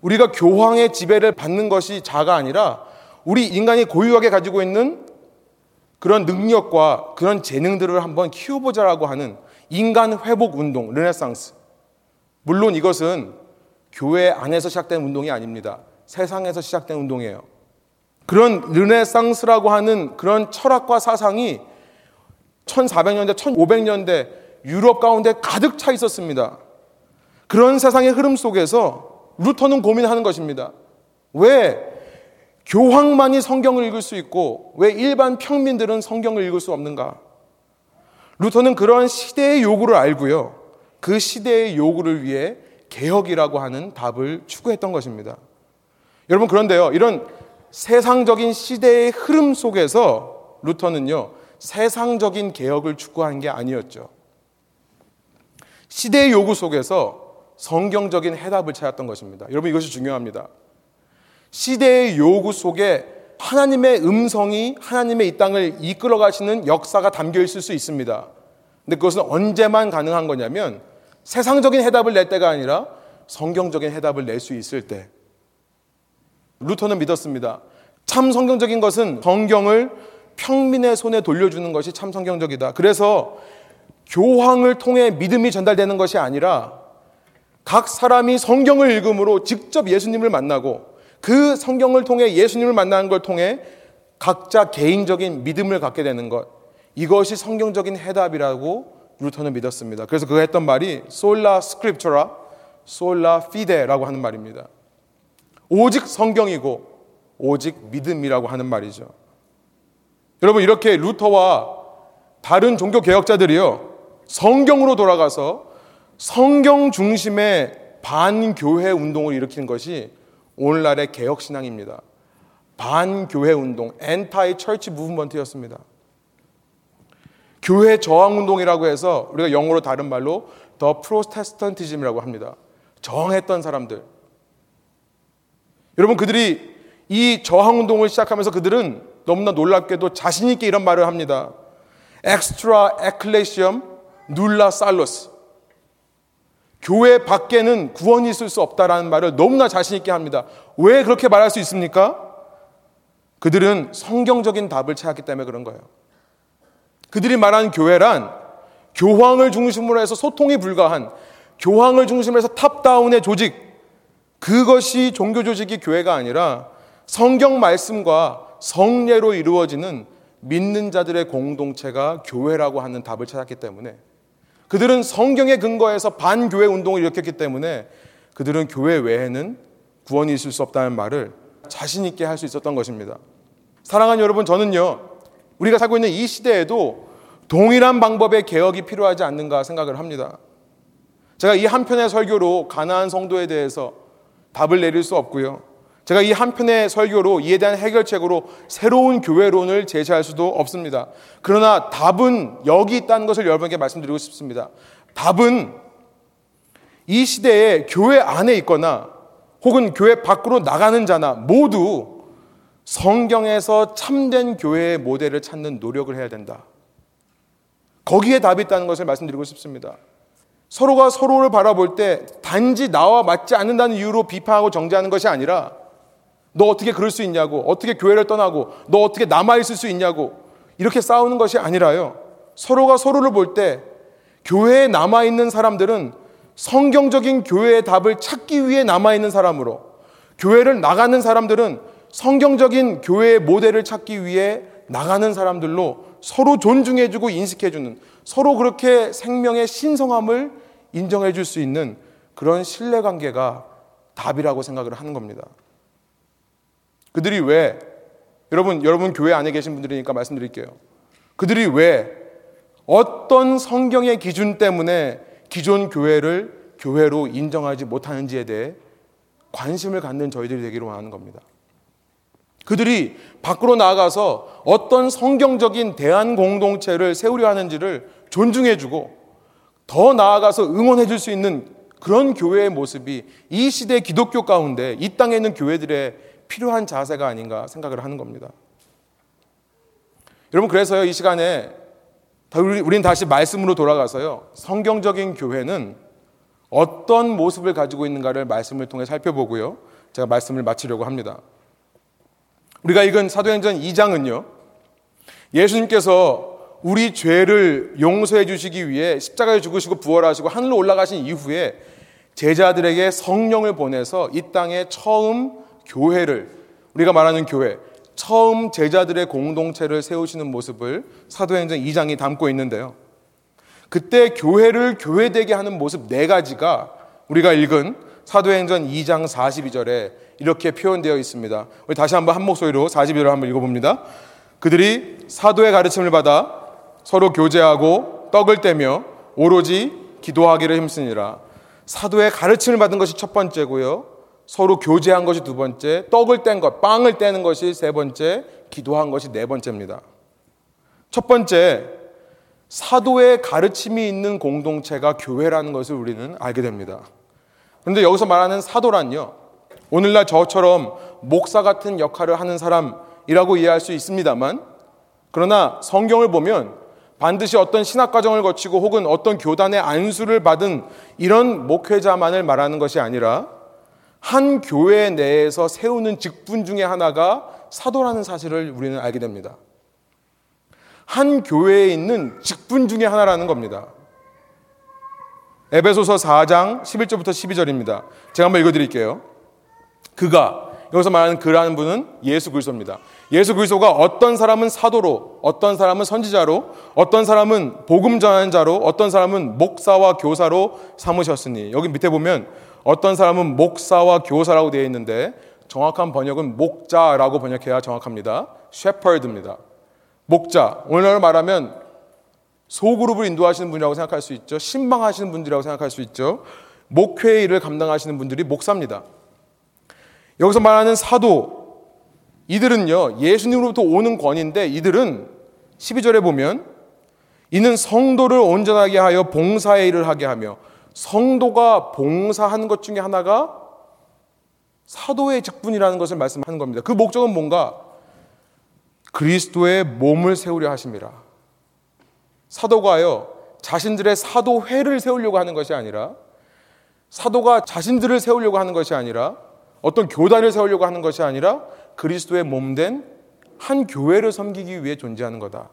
우리가 교황의 지배를 받는 것이 자가 아니라 우리 인간이 고유하게 가지고 있는 그런 능력과 그런 재능들을 한번 키워보자라고 하는 인간 회복 운동, 르네상스. 물론 이것은 교회 안에서 시작된 운동이 아닙니다. 세상에서 시작된 운동이에요. 그런 르네상스라고 하는 그런 철학과 사상이 1400년대, 1500년대 유럽 가운데 가득 차 있었습니다. 그런 세상의 흐름 속에서 루터는 고민하는 것입니다. 왜 교황만이 성경을 읽을 수 있고 왜 일반 평민들은 성경을 읽을 수 없는가? 루터는 그러한 시대의 요구를 알고요. 그 시대의 요구를 위해 개혁이라고 하는 답을 추구했던 것입니다. 여러분 그런데요. 이런 세상적인 시대의 흐름 속에서 루터는요. 세상적인 개혁을 추구한 게 아니었죠. 시대의 요구 속에서 성경적인 해답을 찾았던 것입니다. 여러분 이것이 중요합니다. 시대의 요구 속에 하나님의 음성이 하나님의 이 땅을 이끌어 가시는 역사가 담겨 있을 수 있습니다. 근데 그것은 언제만 가능한 거냐면 세상적인 해답을 낼 때가 아니라 성경적인 해답을 낼 수 있을 때. 루터는 믿었습니다. 참 성경적인 것은 성경을 평민의 손에 돌려주는 것이 참 성경적이다. 그래서 교황을 통해 믿음이 전달되는 것이 아니라 각 사람이 성경을 읽음으로 직접 예수님을 만나고 그 성경을 통해 예수님을 만나는 걸 통해 각자 개인적인 믿음을 갖게 되는 것. 이것이 성경적인 해답이라고 루터는 믿었습니다. 그래서 그가 했던 말이 솔라 스크립처라 솔라 피데라고 하는 말입니다. 오직 성경이고 오직 믿음이라고 하는 말이죠. 여러분 이렇게 루터와 다른 종교 개혁자들이요 성경으로 돌아가서 성경 중심의 반교회 운동을 일으키는 것이 오늘날의 개혁 신앙입니다. 반교회 운동, 엔타이 철치 무브먼트였습니다. 교회 저항 운동이라고 해서 우리가 영어로 다른 말로 더 프로테스턴티즘이라고 합니다. 저항했던 사람들. 여러분 그들이 이 저항 운동을 시작하면서 그들은 너무나 놀랍게도 자신 있게 이런 말을 합니다. 엑스트라 에클레시엄 눌라 살로스. 교회 밖에는 구원이 있을 수 없다라는 말을 너무나 자신 있게 합니다. 왜 그렇게 말할 수 있습니까? 그들은 성경적인 답을 찾았기 때문에 그런 거예요. 그들이 말하는 교회란 교황을 중심으로 해서 소통이 불가한 교황을 중심으로 해서 탑다운의 조직 그것이 종교 조직이 교회가 아니라 성경 말씀과 성례로 이루어지는 믿는 자들의 공동체가 교회라고 하는 답을 찾았기 때문에 그들은 성경에 근거해서 반교회 운동을 일으켰기 때문에 그들은 교회 외에는 구원이 있을 수 없다는 말을 자신 있게 할 수 있었던 것입니다. 사랑하는 여러분, 저는요, 우리가 살고 있는 이 시대에도 동일한 방법의 개혁이 필요하지 않는가 생각을 합니다. 제가 이 한편의 설교로 가나안 성도에 대해서 답을 내릴 수 없고요. 제가 이 한 편의 설교로 이에 대한 해결책으로 새로운 교회론을 제시할 수도 없습니다. 그러나 답은 여기 있다는 것을 여러분에게 말씀드리고 싶습니다. 답은 이 시대에 교회 안에 있거나 혹은 교회 밖으로 나가는 자나 모두 성경에서 참된 교회의 모델을 찾는 노력을 해야 된다. 거기에 답이 있다는 것을 말씀드리고 싶습니다. 서로가 서로를 바라볼 때 단지 나와 맞지 않는다는 이유로 비판하고 정죄하는 것이 아니라 너 어떻게 그럴 수 있냐고, 어떻게 교회를 떠나고, 너 어떻게 남아있을 수 있냐고, 이렇게 싸우는 것이 아니라요. 서로가 서로를 볼 때, 교회에 남아있는 사람들은 성경적인 교회의 답을 찾기 위해 남아있는 사람으로, 교회를 나가는 사람들은 성경적인 교회의 모델을 찾기 위해 나가는 사람들로 서로 존중해주고 인식해주는, 서로 그렇게 생명의 신성함을 인정해줄 수 있는 그런 신뢰관계가 답이라고 생각을 하는 겁니다. 그들이 왜 여러분 여러분 교회 안에 계신 분들이니까 말씀드릴게요. 그들이 왜 어떤 성경의 기준 때문에 기존 교회를 교회로 인정하지 못하는지에 대해 관심을 갖는 저희들이 되기를 원하는 겁니다. 그들이 밖으로 나아가서 어떤 성경적인 대한 공동체를 세우려 하는지를 존중해주고 더 나아가서 응원해줄 수 있는 그런 교회의 모습이 이 시대 기독교 가운데 이 땅에 있는 교회들의 필요한 자세가 아닌가 생각을 하는 겁니다. 여러분 그래서요 이 시간에 우리는 다시 말씀으로 돌아가서요 성경적인 교회는 어떤 모습을 가지고 있는가를 말씀을 통해 살펴보고요 제가 말씀을 마치려고 합니다. 우리가 읽은 사도행전 2장은요 예수님께서 우리 죄를 용서해 주시기 위해 십자가에 죽으시고 부활하시고 하늘로 올라가신 이후에 제자들에게 성령을 보내서 이 땅에 처음 교회를 우리가 말하는 교회 처음 제자들의 공동체를 세우시는 모습을 사도행전 2장이 담고 있는데요. 그때 교회를 교회되게 하는 모습 네 가지가 우리가 읽은 사도행전 2장 42절에 이렇게 표현되어 있습니다. 우리 다시 한번 한 목소리로 42절을 한번 읽어봅니다. 그들이 사도의 가르침을 받아 서로 교제하고 떡을 떼며 오로지 기도하기를 힘쓰니라. 사도의 가르침을 받은 것이 첫 번째고요. 서로 교제한 것이 두 번째, 떡을 뗀 것, 빵을 떼는 것이 세 번째, 기도한 것이 네 번째입니다. 첫 번째, 사도의 가르침이 있는 공동체가 교회라는 것을 우리는 알게 됩니다. 그런데 여기서 말하는 사도란요, 오늘날 저처럼 목사 같은 역할을 하는 사람이라고 이해할 수 있습니다만, 그러나 성경을 보면 반드시 어떤 신학 과정을 거치고 혹은 어떤 교단의 안수를 받은 이런 목회자만을 말하는 것이 아니라 한 교회 내에서 세우는 직분 중에 하나가 사도라는 사실을 우리는 알게 됩니다. 한 교회에 있는 직분 중에 하나라는 겁니다. 에베소서 4장 11절부터 12절입니다. 제가 한번 읽어 드릴게요. 그가 여기서 말하는 그라는 분은 예수 그리스도입니다. 예수 그리스도가 어떤 사람은 사도로, 어떤 사람은 선지자로, 어떤 사람은 복음 전하는 자로, 어떤 사람은 목사와 교사로 삼으셨으니 여기 밑에 보면 어떤 사람은 목사와 교사라고 되어 있는데 정확한 번역은 목자라고 번역해야 정확합니다. 셰퍼드입니다. 목자. 오늘날 말하면 소그룹을 인도하시는 분이라고 생각할 수 있죠. 신방하시는 분들이라고 생각할 수 있죠. 목회 일을 감당하시는 분들이 목사입니다. 여기서 말하는 사도, 이들은요, 예수님으로부터 오는 권인데 이들은 12절에 보면 이는 성도를 온전하게 하여 봉사의 일을 하게 하며 성도가 봉사하는 것 중에 하나가 사도의 직분이라는 것을 말씀하는 겁니다. 그 목적은 뭔가 그리스도의 몸을 세우려 하십니다. 사도가요, 자신들의 사도회를 세우려고 하는 것이 아니라 사도가 자신들을 세우려고 하는 것이 아니라 어떤 교단을 세우려고 하는 것이 아니라 그리스도의 몸된 한 교회를 섬기기 위해 존재하는 거다.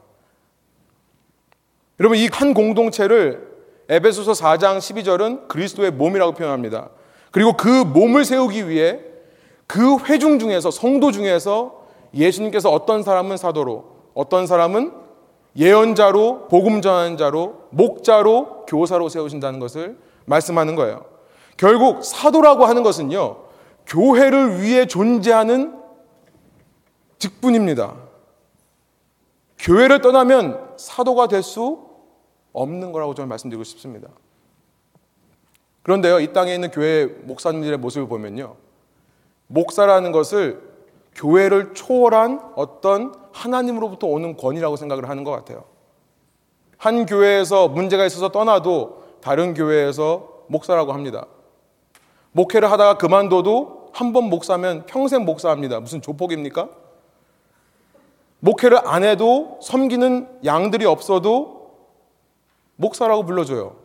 여러분 이 한 공동체를 에베소서 4장 12절은 그리스도의 몸이라고 표현합니다. 그리고 그 몸을 세우기 위해 그 회중 중에서 성도 중에서 예수님께서 어떤 사람은 사도로 어떤 사람은 예언자로 복음 전하는 자로 목자로 교사로 세우신다는 것을 말씀하는 거예요. 결국 사도라고 하는 것은요. 교회를 위해 존재하는 직분입니다. 교회를 떠나면 사도가 될 수 없는 거라고 저는 말씀드리고 싶습니다. 그런데요, 이 땅에 있는 교회 목사님들의 모습을 보면요. 목사라는 것을 교회를 초월한 어떤 하나님으로부터 오는 권위라고 생각을 하는 것 같아요. 한 교회에서 문제가 있어서 떠나도 다른 교회에서 목사라고 합니다. 목회를 하다가 그만둬도 한 번 목사면 평생 목사합니다. 무슨 조폭입니까? 목회를 안 해도 섬기는 양들이 없어도 목사라고 불러줘요.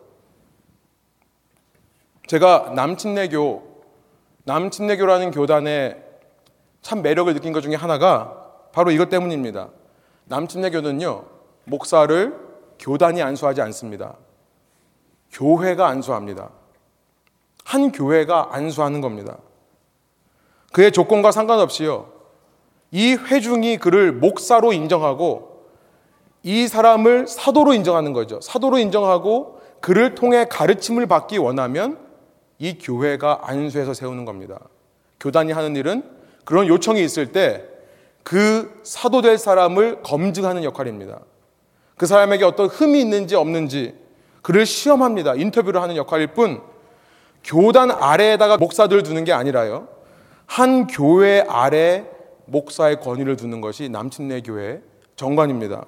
제가 남친내교, 남친내교라는 교단에 참 매력을 느낀 것 중에 하나가 바로 이것 때문입니다. 남친내교는요, 목사를 교단이 안수하지 않습니다. 교회가 안수합니다. 한 교회가 안수하는 겁니다. 그의 조건과 상관없이요. 이 회중이 그를 목사로 인정하고 이 사람을 사도로 인정하는 거죠. 사도로 인정하고 그를 통해 가르침을 받기 원하면 이 교회가 안수해서 세우는 겁니다. 교단이 하는 일은 그런 요청이 있을 때 그 사도 될 사람을 검증하는 역할입니다. 그 사람에게 어떤 흠이 있는지 없는지 그를 시험합니다. 인터뷰를 하는 역할일 뿐 교단 아래에다가 목사들을 두는 게 아니라요. 한 교회 아래 목사의 권위를 두는 것이 남친네 교회 정관입니다.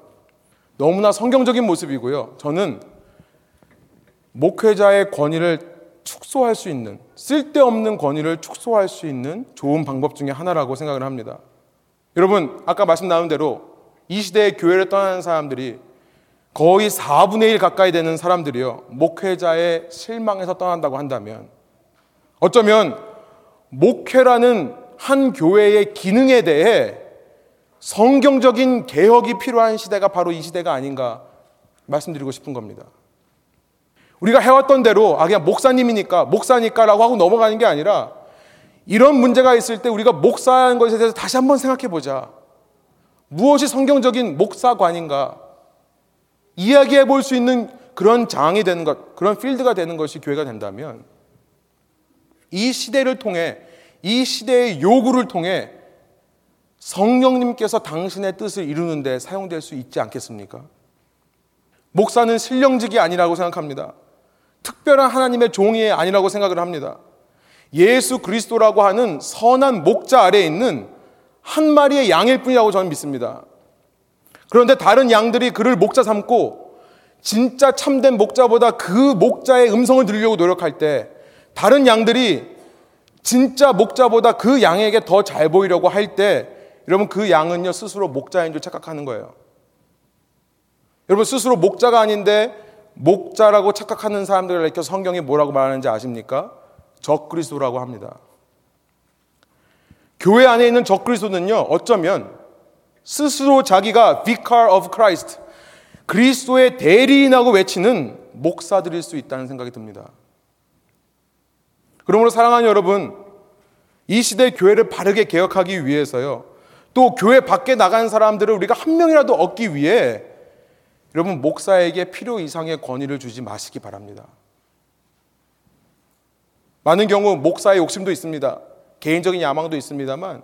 너무나 성경적인 모습이고요. 저는 목회자의 권위를 축소할 수 있는 쓸데없는 권위를 축소할 수 있는 좋은 방법 중에 하나라고 생각을 합니다. 여러분 아까 말씀 나눈 대로 이 시대의 교회를 떠나는 사람들이 거의 4분의 1 가까이 되는 사람들이요. 목회자의 실망에서 떠난다고 한다면 어쩌면 목회라는 한 교회의 기능에 대해 성경적인 개혁이 필요한 시대가 바로 이 시대가 아닌가 말씀드리고 싶은 겁니다. 우리가 해왔던 대로 아 그냥 목사님이니까 목사니까 라고 하고 넘어가는 게 아니라 이런 문제가 있을 때 우리가 목사하는 것에 대해서 다시 한번 생각해 보자. 무엇이 성경적인 목사관인가 이야기해 볼 수 있는 그런 장이 되는 것, 그런 필드가 되는 것이 교회가 된다면 이 시대를 통해 이 시대의 요구를 통해 성령님께서 당신의 뜻을 이루는데 사용될 수 있지 않겠습니까? 목사는 신령직이 아니라고 생각합니다. 특별한 하나님의 종이 아니라고 생각을 합니다. 예수 그리스도라고 하는 선한 목자 아래에 있는 한 마리의 양일 뿐이라고 저는 믿습니다. 그런데 다른 양들이 그를 목자 삼고 진짜 참된 목자보다 그 목자의 음성을 들으려고 노력할 때 다른 양들이 진짜 목자보다 그 양에게 더 잘 보이려고 할 때 여러분 그 양은요 스스로 목자인 줄 착각하는 거예요. 여러분 스스로 목자가 아닌데 목자라고 착각하는 사람들을 가리켜 성경이 뭐라고 말하는지 아십니까? 적그리스도라고 합니다. 교회 안에 있는 적그리스도는요 어쩌면 스스로 자기가 vicar of Christ 그리스도의 대리인하고 외치는 목사들일 수 있다는 생각이 듭니다. 그러므로 사랑하는 여러분, 이 시대 교회를 바르게 개혁하기 위해서요. 또 교회 밖에 나간 사람들을 우리가 한 명이라도 얻기 위해 여러분 목사에게 필요 이상의 권위를 주지 마시기 바랍니다. 많은 경우 목사의 욕심도 있습니다. 개인적인 야망도 있습니다만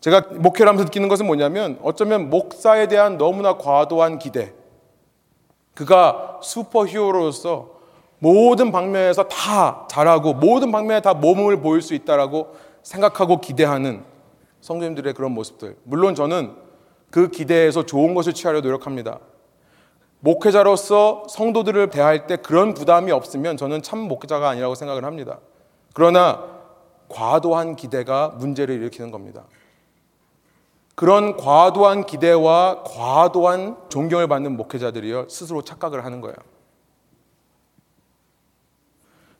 제가 목회를 하면서 느끼는 것은 뭐냐면 어쩌면 목사에 대한 너무나 과도한 기대. 그가 슈퍼 히어로로서 모든 방면에서 다 잘하고 모든 방면에 다 몸을 보일 수 있다라고 생각하고 기대하는 성도님들의 그런 모습들. 물론 저는 그 기대에서 좋은 것을 취하려 노력합니다. 목회자로서 성도들을 대할 때 그런 부담이 없으면 저는 참 목회자가 아니라고 생각을 합니다. 그러나 과도한 기대가 문제를 일으키는 겁니다. 그런 과도한 기대와 과도한 존경을 받는 목회자들이요 스스로 착각을 하는 거예요.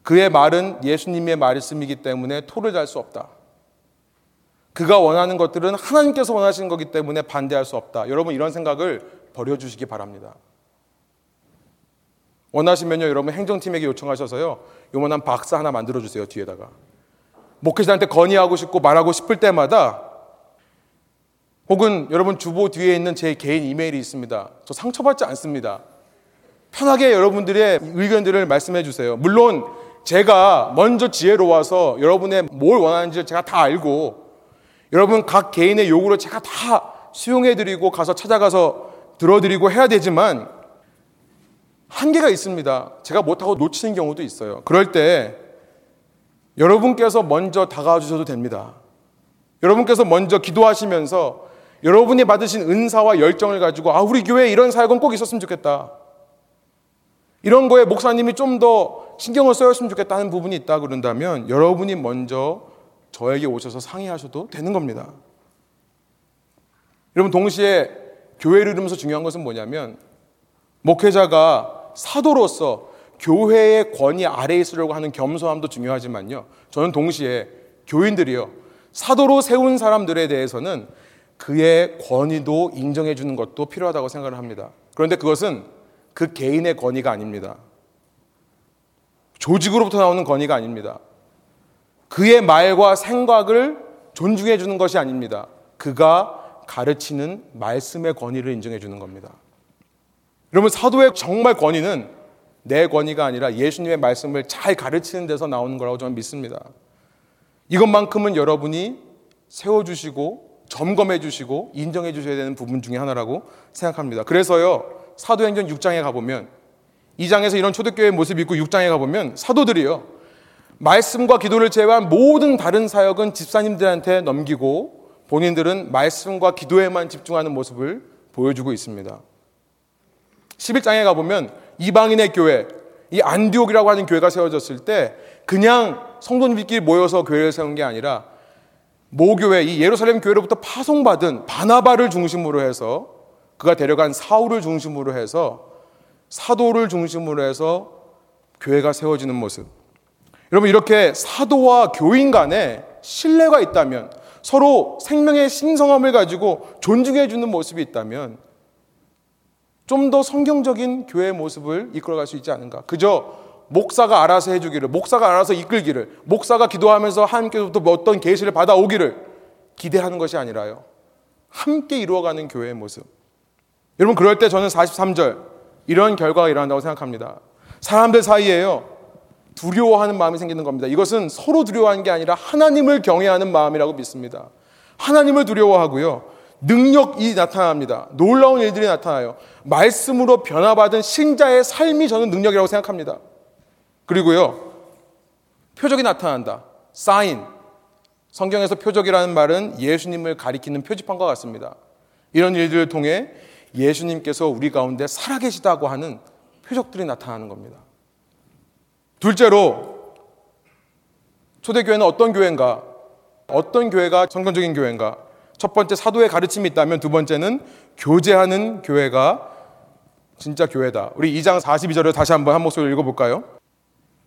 그의 말은 예수님의 말씀이기 때문에 토를 달수 없다. 그가 원하는 것들은 하나님께서 원하시는 거기 때문에 반대할 수 없다. 여러분 이런 생각을 버려주시기 바랍니다. 원하시면요 여러분 행정팀에게 요청하셔서요 요만한 박스 하나 만들어 주세요 뒤에다가 목회자한테 건의하고 싶고 말하고 싶을 때마다 혹은 여러분 주보 뒤에 있는 제 개인 이메일이 있습니다. 저 상처받지 않습니다. 편하게 여러분들의 의견들을 말씀해 주세요. 물론 제가 먼저 지혜로워서 여러분의 뭘 원하는지 제가 다 알고 여러분 각 개인의 요구를 제가 다 수용해 드리고 가서 찾아가서 들어드리고 해야 되지만 한계가 있습니다. 제가 못하고 놓치는 경우도 있어요. 그럴 때 여러분께서 먼저 다가와 주셔도 됩니다. 여러분께서 먼저 기도하시면서 여러분이 받으신 은사와 열정을 가지고 아 우리 교회에 이런 사역은 꼭 있었으면 좋겠다. 이런 거에 목사님이 좀 더 신경을 써였으면 좋겠다는 부분이 있다 그런다면 여러분이 먼저 저에게 오셔서 상의하셔도 되는 겁니다. 여러분 동시에 교회를 이루면서 중요한 것은 뭐냐면 목회자가 사도로서 교회의 권위 아래에 있으려고 하는 겸손함도 중요하지만요. 저는 동시에 교인들이요. 사도로 세운 사람들에 대해서는 그의 권위도 인정해 주는 것도 필요하다고 생각을 합니다. 그런데 그것은 그 개인의 권위가 아닙니다. 조직으로부터 나오는 권위가 아닙니다. 그의 말과 생각을 존중해 주는 것이 아닙니다. 그가 가르치는 말씀의 권위를 인정해 주는 겁니다. 여러분, 사도의 정말 권위는 내 권위가 아니라 예수님의 말씀을 잘 가르치는 데서 나오는 거라고 저는 믿습니다. 이것만큼은 여러분이 세워주시고 점검해 주시고 인정해 주셔야 되는 부분 중에 하나라고 생각합니다. 그래서요, 사도행전 6장에 가보면 2장에서 이런 초대교회의 모습이 있고 6장에 가보면 사도들이요, 말씀과 기도를 제외한 모든 다른 사역은 집사님들한테 넘기고 본인들은 말씀과 기도에만 집중하는 모습을 보여주고 있습니다. 11장에 가보면 이방인의 교회, 이 안디옥이라고 하는 교회가 세워졌을 때 그냥 성도님들끼리 모여서 교회를 세운 게 아니라 모교회, 이 예루살렘 교회로부터 파송받은 바나바를 중심으로 해서 그가 데려간 사울을 중심으로 해서 사도를 중심으로 해서 교회가 세워지는 모습. 여러분, 이렇게 사도와 교인 간에 신뢰가 있다면 서로 생명의 신성함을 가지고 존중해 주는 모습이 있다면 좀 더 성경적인 교회의 모습을 이끌어갈 수 있지 않은가. 그저 목사가 알아서 해주기를, 목사가 알아서 이끌기를, 목사가 기도하면서 하나님께서부터 뭐 어떤 계시를 받아오기를 기대하는 것이 아니라요. 함께 이루어가는 교회의 모습. 여러분 그럴 때 저는 43절 이런 결과가 일어난다고 생각합니다. 사람들 사이에요. 두려워하는 마음이 생기는 겁니다. 이것은 서로 두려워하는 게 아니라 하나님을 경외하는 마음이라고 믿습니다. 하나님을 두려워하고요. 능력이 나타납니다. 놀라운 일들이 나타나요. 말씀으로 변화받은 신자의 삶이 저는 능력이라고 생각합니다. 그리고요. 표적이 나타난다. 사인. 성경에서 표적이라는 말은 예수님을 가리키는 표지판과 같습니다. 이런 일들을 통해 예수님께서 우리 가운데 살아계시다고 하는 표적들이 나타나는 겁니다. 둘째로 초대교회는 어떤 교회인가? 어떤 교회가 성경적인 교회인가? 첫 번째 사도의 가르침이 있다면 두 번째는 교제하는 교회가 진짜 교회다. 우리 2장 42절을 다시 한번 한 목소리로 읽어볼까요?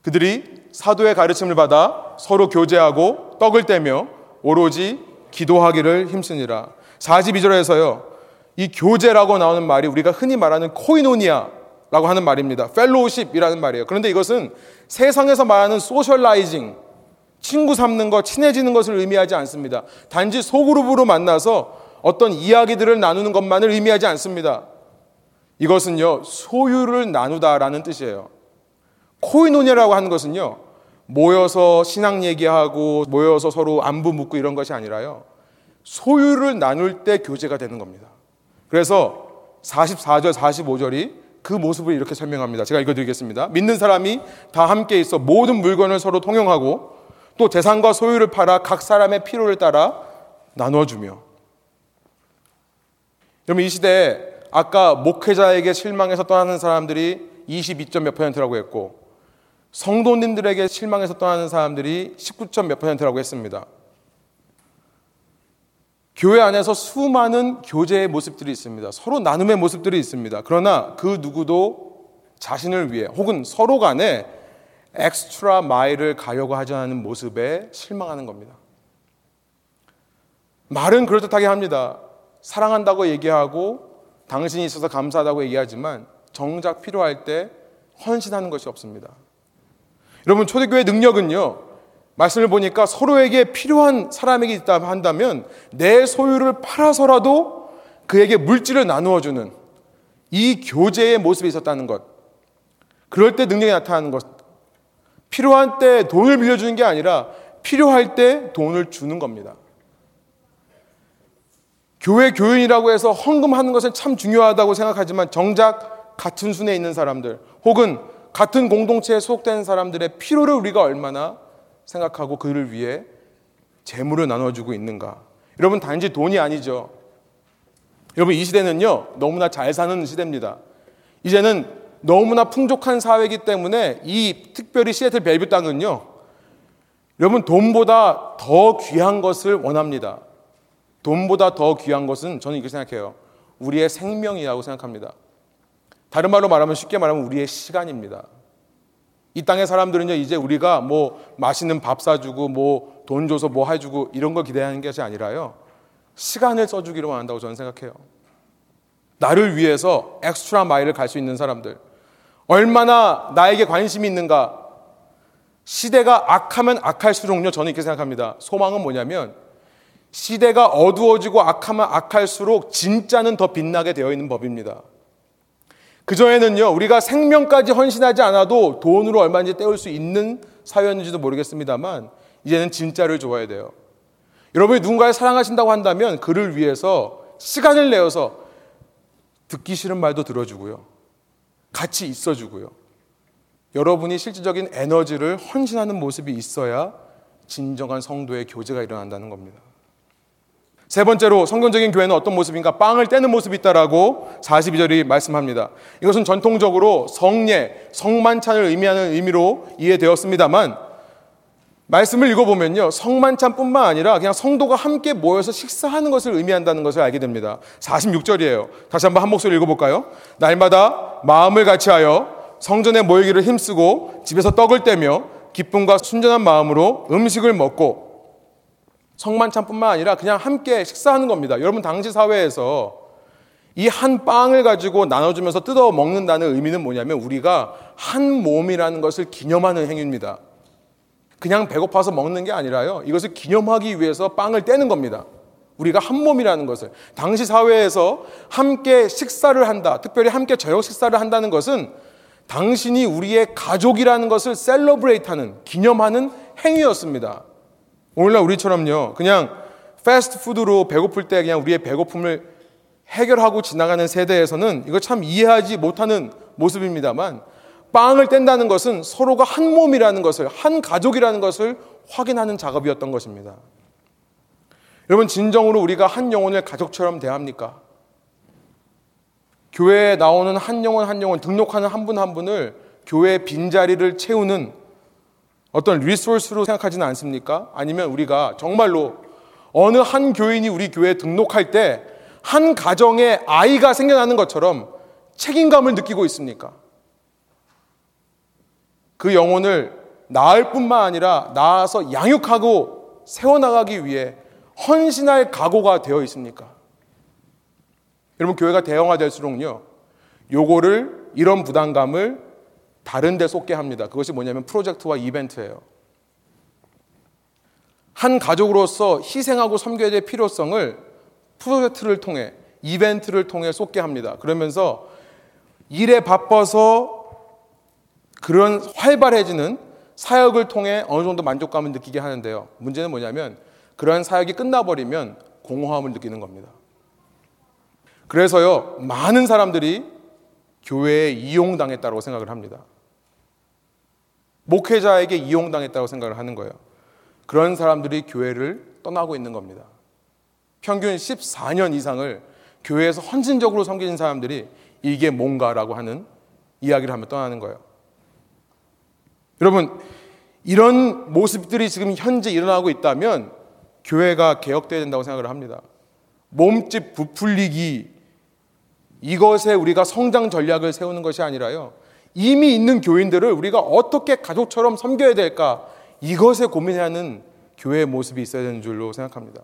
그들이 사도의 가르침을 받아 서로 교제하고 떡을 떼며 오로지 기도하기를 힘쓰니라. 42절에서요. 이 교제라고 나오는 말이 우리가 흔히 말하는 코이노니아라고 하는 말입니다. fellowship이라는 말이에요. 그런데 이것은 세상에서 말하는 socializing, 친구 삼는 것, 친해지는 것을 의미하지 않습니다. 단지 소그룹으로 만나서 어떤 이야기들을 나누는 것만을 의미하지 않습니다. 이것은요, 소유를 나누다라는 뜻이에요. 코이노니아라고 하는 것은요, 모여서 신앙 얘기하고 모여서 서로 안부 묻고 이런 것이 아니라요. 소유를 나눌 때 교제가 되는 겁니다. 그래서 44절, 45절이 그 모습을 이렇게 설명합니다. 제가 읽어드리겠습니다. 믿는 사람이 다 함께 있어 모든 물건을 서로 통용하고 또 재산과 소유를 팔아 각 사람의 필요를 따라 나눠주며. 여러분 이 시대에 아까 목회자에게 실망해서 떠나는 사람들이 22점 몇 퍼센트라고 했고 성도님들에게 실망해서 떠나는 사람들이 19점 몇 퍼센트라고 했습니다. 교회 안에서 수많은 교제의 모습들이 있습니다. 서로 나눔의 모습들이 있습니다. 그러나 그 누구도 자신을 위해 혹은 서로 간에 엑스트라 마일을 가려고 하지 않는 모습에 실망하는 겁니다. 말은 그럴듯하게 합니다. 사랑한다고 얘기하고 당신이 있어서 감사하다고 얘기하지만 정작 필요할 때 헌신하는 것이 없습니다. 여러분 초대교회 능력은요. 말씀을 보니까 서로에게 필요한 사람에게 있다 한다면 내 소유를 팔아서라도 그에게 물질을 나누어 주는 이 교제의 모습이 있었다는 것. 그럴 때 능력이 나타나는 것. 필요한 때 돈을 빌려주는 게 아니라 필요할 때 돈을 주는 겁니다. 교회 교인이라고 해서 헌금하는 것은 참 중요하다고 생각하지만 정작 같은 순에 있는 사람들 혹은 같은 공동체에 소속된 사람들의 필요를 우리가 얼마나 생각하고 그를 위해 재물을 나눠주고 있는가. 여러분, 단지 돈이 아니죠. 여러분, 이 시대는요, 너무나 잘 사는 시대입니다. 이제는 너무나 풍족한 사회이기 때문에 이 특별히 시애틀 벨뷰 땅은요, 여러분, 돈보다 더 귀한 것을 원합니다. 돈보다 더 귀한 것은 저는 이렇게 생각해요. 우리의 생명이라고 생각합니다. 다른 말로 말하면 쉽게 말하면 우리의 시간입니다. 이 땅의 사람들은요, 이제 우리가 뭐 맛있는 밥 사주고 뭐 돈 줘서 뭐 해주고 이런 걸 기대하는 것이 아니라요. 시간을 써주기로 한다고 저는 생각해요. 나를 위해서 엑스트라 마일을 갈 수 있는 사람들. 얼마나 나에게 관심이 있는가. 시대가 악하면 악할수록요, 저는 이렇게 생각합니다. 소망은 뭐냐면, 시대가 어두워지고 악하면 악할수록 진짜는 더 빛나게 되어 있는 법입니다. 그전에는요, 우리가 생명까지 헌신하지 않아도 돈으로 얼마인지 떼올 수 있는 사회였는지도 모르겠습니다만, 이제는 진짜를 좋아야 돼요. 여러분이 누군가를 사랑하신다고 한다면 그를 위해서 시간을 내어서 듣기 싫은 말도 들어주고요. 같이 있어주고요. 여러분이 실질적인 에너지를 헌신하는 모습이 있어야 진정한 성도의 교제가 일어난다는 겁니다. 세 번째로 성경적인 교회는 어떤 모습인가? 빵을 떼는 모습이 있다라고 42절이 말씀합니다. 이것은 전통적으로 성례, 성만찬을 의미하는 의미로 이해되었습니다만 말씀을 읽어보면요. 성만찬뿐만 아니라 그냥 성도가 함께 모여서 식사하는 것을 의미한다는 것을 알게 됩니다. 46절이에요. 다시 한번 한 목소리 읽어볼까요? 날마다 마음을 같이하여 성전에 모이기를 힘쓰고 집에서 떡을 떼며 기쁨과 순전한 마음으로 음식을 먹고 성만찬뿐만 아니라 그냥 함께 식사하는 겁니다. 여러분 당시 사회에서 이 한 빵을 가지고 나눠주면서 뜯어 먹는다는 의미는 뭐냐면 우리가 한 몸이라는 것을 기념하는 행위입니다. 그냥 배고파서 먹는 게 아니라요. 이것을 기념하기 위해서 빵을 떼는 겁니다. 우리가 한 몸이라는 것을 당시 사회에서 함께 식사를 한다. 특별히 함께 저녁 식사를 한다는 것은 당신이 우리의 가족이라는 것을 셀러브레이트하는 기념하는 행위였습니다. 오늘날 우리처럼요. 그냥 패스트푸드로 배고플 때 그냥 우리의 배고픔을 해결하고 지나가는 세대에서는 이거 참 이해하지 못하는 모습입니다만 빵을 뗀다는 것은 서로가 한 몸이라는 것을 한 가족이라는 것을 확인하는 작업이었던 것입니다. 여러분 진정으로 우리가 한 영혼을 가족처럼 대합니까? 교회에 나오는 한 영혼 한 영혼 등록하는 한 분한 한 분을 교회 빈자리를 채우는 어떤 리소스로 생각하지는 않습니까? 아니면 우리가 정말로 어느 한 교인이 우리 교회에 등록할 때 한 가정에 아이가 생겨나는 것처럼 책임감을 느끼고 있습니까? 그 영혼을 낳을 뿐만 아니라 낳아서 양육하고 세워나가기 위해 헌신할 각오가 되어 있습니까? 여러분 교회가 대형화될수록요. 요거를 이런 부담감을 다른 데 쏟게 합니다. 그것이 뭐냐면 프로젝트와 이벤트예요. 한 가족으로서 희생하고 섬겨야 될 필요성을 프로젝트를 통해 이벤트를 통해 쏟게 합니다. 그러면서 일에 바빠서 그런 활발해지는 사역을 통해 어느 정도 만족감을 느끼게 하는데요. 문제는 뭐냐면 그러한 사역이 끝나버리면 공허함을 느끼는 겁니다. 그래서요, 많은 사람들이 교회에 이용당했다고 생각을 합니다. 목회자에게 이용당했다고 생각을 하는 거예요. 그런 사람들이 교회를 떠나고 있는 겁니다. 평균 14년 이상을 교회에서 헌신적으로 섬기는 사람들이 이게 뭔가라고 하는 이야기를 하며 떠나는 거예요. 여러분, 이런 모습들이 지금 현재 일어나고 있다면 교회가 개혁돼야 된다고 생각을 합니다. 몸집 부풀리기 이것에 우리가 성장 전략을 세우는 것이 아니라요. 이미 있는 교인들을 우리가 어떻게 가족처럼 섬겨야 될까 이것에 고민해야 하는 교회의 모습이 있어야 되는 줄로 생각합니다.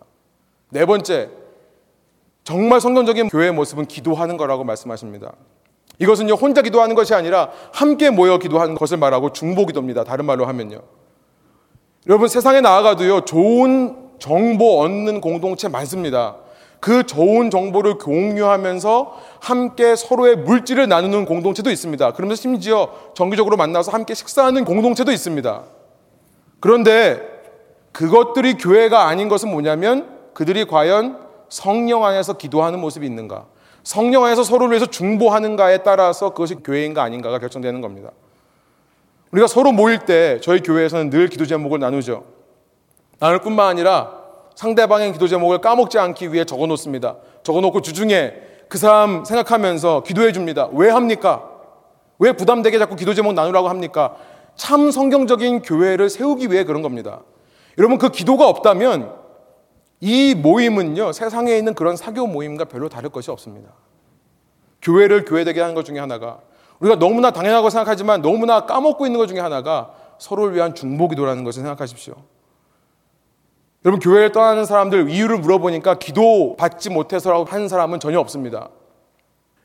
네 번째, 정말 성경적인 교회의 모습은 기도하는 거라고 말씀하십니다. 이것은요, 혼자 기도하는 것이 아니라 함께 모여 기도하는 것을 말하고 중보 기도입니다. 다른 말로 하면요. 여러분, 세상에 나아가도요, 좋은 정보 얻는 공동체 많습니다. 그 좋은 정보를 공유하면서 함께 서로의 물질을 나누는 공동체도 있습니다. 그러면서 심지어 정기적으로 만나서 함께 식사하는 공동체도 있습니다. 그런데 그것들이 교회가 아닌 것은 뭐냐면 그들이 과연 성령 안에서 기도하는 모습이 있는가? 성령 안에서 서로를 위해서 중보하는가에 따라서 그것이 교회인가 아닌가가 결정되는 겁니다. 우리가 서로 모일 때 저희 교회에서는 늘 기도 제목을 나누죠. 나눌 뿐만 아니라 상대방의 기도 제목을 까먹지 않기 위해 적어 놓습니다. 적어 놓고 주중에 그 사람 생각하면서 기도해 줍니다. 왜 합니까? 왜 부담되게 자꾸 기도 제목 나누라고 합니까? 참 성경적인 교회를 세우기 위해 그런 겁니다. 여러분 그 기도가 없다면 이 모임은요 세상에 있는 그런 사교 모임과 별로 다를 것이 없습니다. 교회를 교회되게 하는 것 중에 하나가 우리가 너무나 당연하고 생각하지만 너무나 까먹고 있는 것 중에 하나가 서로를 위한 중보기도라는 것을 생각하십시오. 여러분 교회를 떠나는 사람들 이유를 물어보니까 기도 받지 못해서라고 하는 사람은 전혀 없습니다.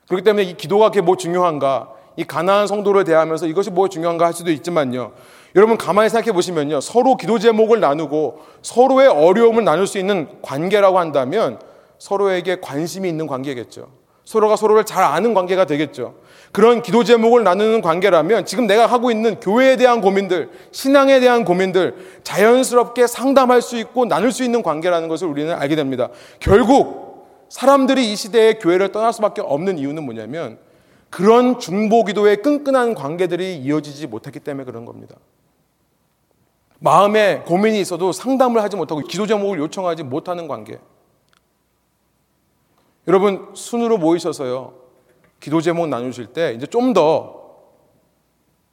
그렇기 때문에 이 기도가 그게 뭐 중요한가? 이 가난한 성도를 대하면서 이것이 뭐 중요한가 할 수도 있지만요. 여러분 가만히 생각해 보시면요. 서로 기도 제목을 나누고 서로의 어려움을 나눌 수 있는 관계라고 한다면 서로에게 관심이 있는 관계겠죠. 서로가 서로를 잘 아는 관계가 되겠죠. 그런 기도 제목을 나누는 관계라면 지금 내가 하고 있는 교회에 대한 고민들, 신앙에 대한 고민들 자연스럽게 상담할 수 있고 나눌 수 있는 관계라는 것을 우리는 알게 됩니다. 결국 사람들이 이 시대에 교회를 떠날 수밖에 없는 이유는 뭐냐면 그런 중보 기도의 끈끈한 관계들이 이어지지 못했기 때문에 그런 겁니다. 마음에 고민이 있어도 상담을 하지 못하고 기도 제목을 요청하지 못하는 관계. 여러분 순으로 모이셔서요. 기도 제목 나누실 때 이제 좀 더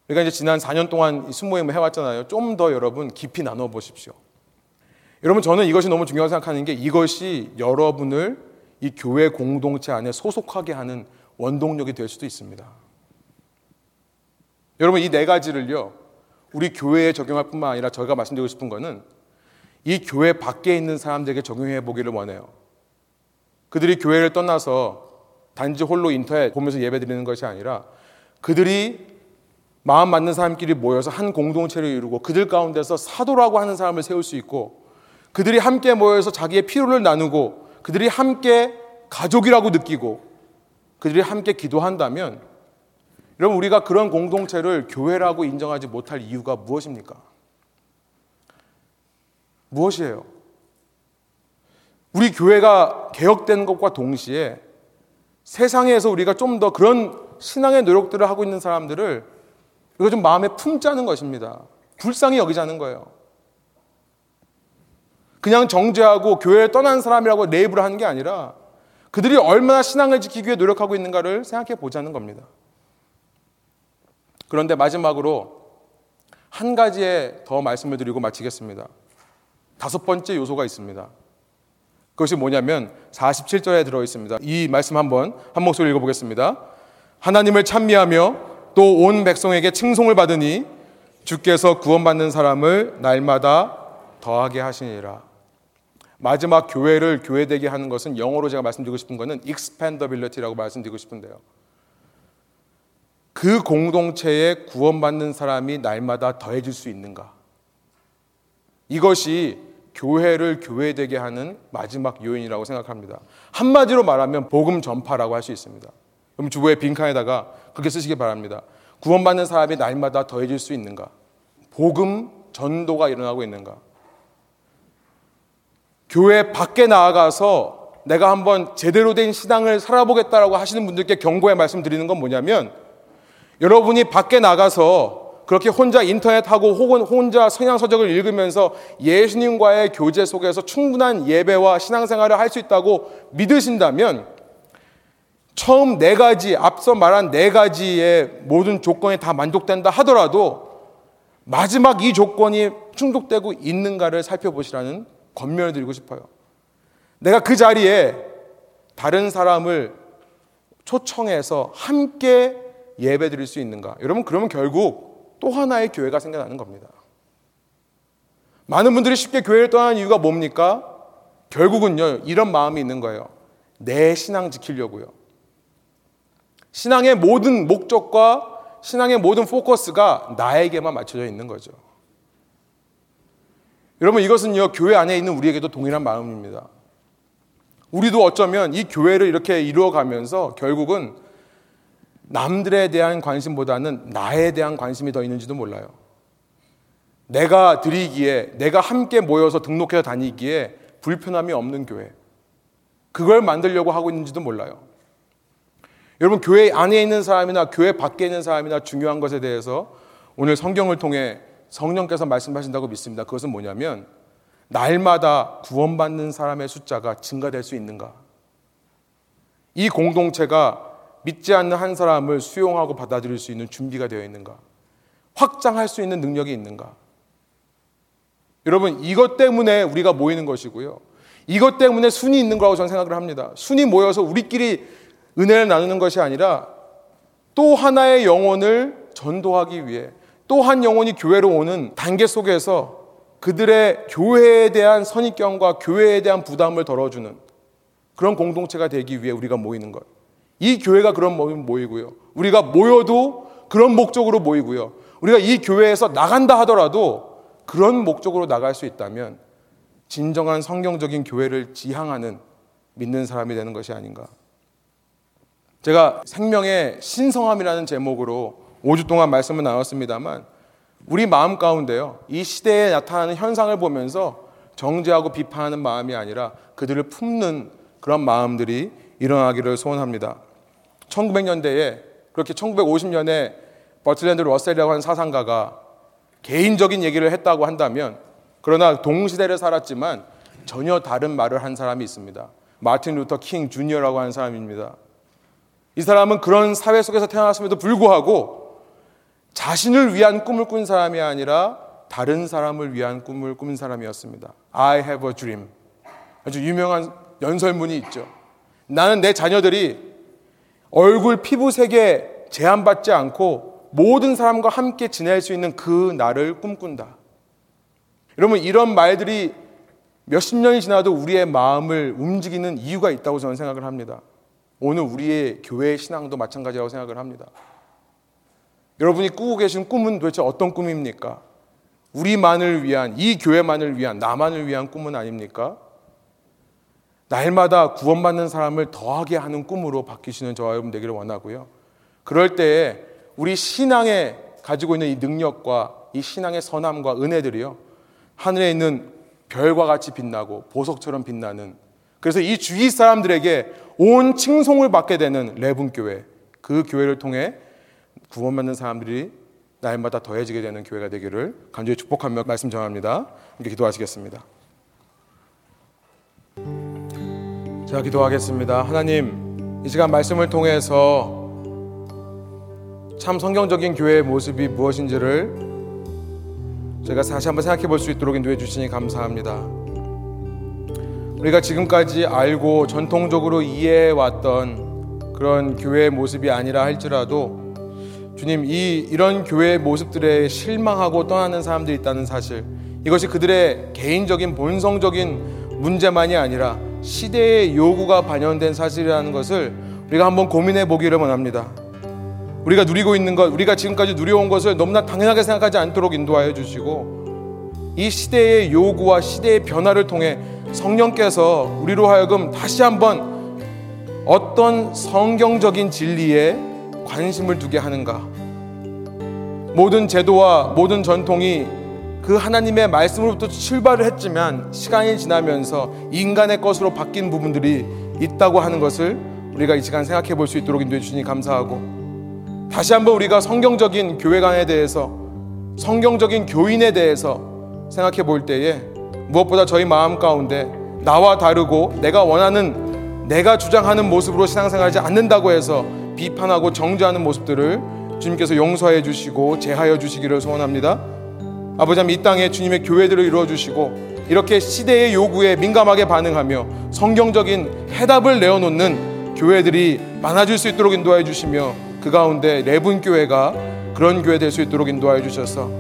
우리가 이제 지난 4년 동안 순모임을 해왔잖아요. 좀 더 여러분 깊이 나눠 보십시오. 여러분 저는 이것이 너무 중요하다고 생각하는 게 이것이 여러분을 이 교회 공동체 안에 소속하게 하는 원동력이 될 수도 있습니다. 여러분 이 네 가지를요. 우리 교회에 적용할 뿐만 아니라 저희가 말씀드리고 싶은 거는 이 교회 밖에 있는 사람들에게 적용해 보기를 원해요. 그들이 교회를 떠나서 단지 홀로 인터넷 보면서 예배 드리는 것이 아니라 그들이 마음 맞는 사람끼리 모여서 한 공동체를 이루고 그들 가운데서 사도라고 하는 사람을 세울 수 있고 그들이 함께 모여서 자기의 필요를 나누고 그들이 함께 가족이라고 느끼고 그들이 함께 기도한다면 여러분 우리가 그런 공동체를 교회라고 인정하지 못할 이유가 무엇입니까? 무엇이에요? 우리 교회가 개혁된 것과 동시에 세상에서 우리가 좀 더 그런 신앙의 노력들을 하고 있는 사람들을 이거 좀 마음에 품자는 것입니다. 불쌍히 여기자는 거예요. 그냥 정죄하고 교회를 떠난 사람이라고 레이블을 하는 게 아니라 그들이 얼마나 신앙을 지키기 위해 노력하고 있는가를 생각해 보자는 겁니다. 그런데 마지막으로 한 가지에 더 말씀을 드리고 마치겠습니다. 다섯 번째 요소가 있습니다. 그것이 뭐냐면 47절에 들어 있습니다. 이 말씀 한번 한 목소리 읽어 보겠습니다. 하나님을 찬미하며 또 온 백성에게 칭송을 받으니 주께서 구원받는 사람을 날마다 더하게 하시니라. 마지막 교회를 교회되게 하는 것은 영어로 제가 말씀드리고 싶은 것은 expandability라고 말씀드리고 싶은데요. 그 공동체에 구원받는 사람이 날마다 더해질 수 있는가? 이것이 교회를 교회되게 하는 마지막 요인이라고 생각합니다. 한마디로 말하면 복음 전파라고 할 수 있습니다. 그럼 주보의 빈칸에다가 그렇게 쓰시기 바랍니다. 구원받는 사람이 날마다 더해질 수 있는가? 복음 전도가 일어나고 있는가? 교회 밖에 나아가서 내가 한번 제대로 된 신앙을 살아보겠다라고 하시는 분들께 경고의 말씀 드리는 건 뭐냐면 여러분이 밖에 나가서 그렇게 혼자 인터넷하고 혹은 혼자 성향서적을 읽으면서 예수님과의 교제 속에서 충분한 예배와 신앙생활을 할 수 있다고 믿으신다면 처음 네 가지, 앞서 말한 네 가지의 모든 조건이 다 만족된다 하더라도 마지막 이 조건이 충족되고 있는가를 살펴보시라는 권면을 드리고 싶어요. 내가 그 자리에 다른 사람을 초청해서 함께 예배 드릴 수 있는가? 여러분, 그러면 결국 또 하나의 교회가 생겨나는 겁니다. 많은 분들이 쉽게 교회를 떠나는 이유가 뭡니까? 결국은요, 이런 마음이 있는 거예요. 내 신앙 지키려고요. 신앙의 모든 목적과 신앙의 모든 포커스가 나에게만 맞춰져 있는 거죠. 여러분 이것은요 교회 안에 있는 우리에게도 동일한 마음입니다. 우리도 어쩌면 이 교회를 이렇게 이루어가면서 결국은 남들에 대한 관심보다는 나에 대한 관심이 더 있는지도 몰라요. 내가 드리기에, 내가 함께 모여서 등록해서 다니기에 불편함이 없는 교회. 그걸 만들려고 하고 있는지도 몰라요. 여러분, 교회 안에 있는 사람이나 교회 밖에 있는 사람이나 중요한 것에 대해서 오늘 성경을 통해 성령께서 말씀하신다고 믿습니다. 그것은 뭐냐면 날마다 구원받는 사람의 숫자가 증가될 수 있는가? 이 공동체가 믿지 않는 한 사람을 수용하고 받아들일 수 있는 준비가 되어 있는가? 확장할 수 있는 능력이 있는가? 여러분, 이것 때문에 우리가 모이는 것이고요. 이것 때문에 순이 있는 거라고 저는 생각을 합니다. 순이 모여서 우리끼리 은혜를 나누는 것이 아니라 또 하나의 영혼을 전도하기 위해 또 한 영혼이 교회로 오는 단계 속에서 그들의 교회에 대한 선입견과 교회에 대한 부담을 덜어주는 그런 공동체가 되기 위해 우리가 모이는 것. 이 교회가 그런 모이고요. 우리가 모여도 그런 목적으로 모이고요. 우리가 이 교회에서 나간다 하더라도 그런 목적으로 나갈 수 있다면 진정한 성경적인 교회를 지향하는 믿는 사람이 되는 것이 아닌가. 제가 생명의 신성함이라는 제목으로 5주 동안 말씀을 나눴습니다만 우리 마음 가운데요. 이 시대에 나타나는 현상을 보면서 정죄하고 비판하는 마음이 아니라 그들을 품는 그런 마음들이 일어나기를 소원합니다. 1900년대에 그렇게 1950년에 버틀랜드 러셀이라고 하는 사상가가 개인적인 얘기를 했다고 한다면 그러나 동시대를 살았지만 전혀 다른 말을 한 사람이 있습니다. 마틴 루터 킹 주니어라고 하는 사람입니다. 이 사람은 그런 사회 속에서 태어났음에도 불구하고 자신을 위한 꿈을 꾼 사람이 아니라 다른 사람을 위한 꿈을 꾼 사람이었습니다. I have a dream. 아주 유명한 연설문이 있죠. 나는 내 자녀들이 얼굴 피부색에 제한받지 않고 모든 사람과 함께 지낼 수 있는 그 날을 꿈꾼다. 여러분, 이런 말들이 몇십 년이 지나도 우리의 마음을 움직이는 이유가 있다고 저는 생각을 합니다. 오늘 우리의 교회 신앙도 마찬가지라고 생각을 합니다. 여러분이 꾸고 계신 꿈은 도대체 어떤 꿈입니까? 우리만을 위한, 이 교회만을 위한, 나만을 위한 꿈은 아닙니까? 날마다 구원받는 사람을 더하게 하는 꿈으로 바뀌시는 저와 여러분 되기를 원하고요. 그럴 때에 우리 신앙에 가지고 있는 이 능력과 이 신앙의 선함과 은혜들이요. 하늘에 있는 별과 같이 빛나고 보석처럼 빛나는 그래서 이 주위 사람들에게 온 칭송을 받게 되는 레분 교회 그 교회를 통해 구원받는 사람들이 날마다 더해지게 되는 교회가 되기를 간절히 축복하며 말씀 전합니다. 함께 기도하시겠습니다. 자, 기도하겠습니다. 하나님, 이 시간 말씀을 통해서 참 성경적인 교회의 모습이 무엇인지를 저희가 다시 한번 생각해 볼 수 있도록 인도해 주시니 감사합니다. 우리가 지금까지 알고 전통적으로 이해해 왔던 그런 교회의 모습이 아니라 할지라도 주님 이 이런 교회의 모습들에 실망하고 떠나는 사람들이 있다는 사실 이것이 그들의 개인적인 본성적인 문제만이 아니라 시대의 요구가 반영된 사실이라는 것을 우리가 한번 고민해 보기를 원합니다. 우리가 누리고 있는 것, 우리가 지금까지 누려온 것을 너무나 당연하게 생각하지 않도록 인도하여 주시고 이 시대의 요구와 시대의 변화를 통해 성령께서 우리로 하여금 다시 한번 어떤 성경적인 진리에 관심을 두게 하는가? 모든 제도와 모든 전통이 그 하나님의 말씀으로부터 출발을 했지만 시간이 지나면서 인간의 것으로 바뀐 부분들이 있다고 하는 것을 우리가 이 시간 생각해 볼 수 있도록 인도해 주시니 감사하고 다시 한번 우리가 성경적인 교회관에 대해서 성경적인 교인에 대해서 생각해 볼 때에 무엇보다 저희 마음 가운데 나와 다르고 내가 원하는 내가 주장하는 모습으로 신앙생활하지 않는다고 해서 비판하고 정죄하는 모습들을 주님께서 용서해 주시고 제하여 주시기를 소원합니다. 아버지 이 땅에 주님의 교회들을 이루어 주시고 이렇게 시대의 요구에 민감하게 반응하며 성경적인 해답을 내어놓는 교회들이 많아질 수 있도록 인도하여 주시며 그 가운데 레분 교회가 그런 교회 될 수 있도록 인도하여 주셔서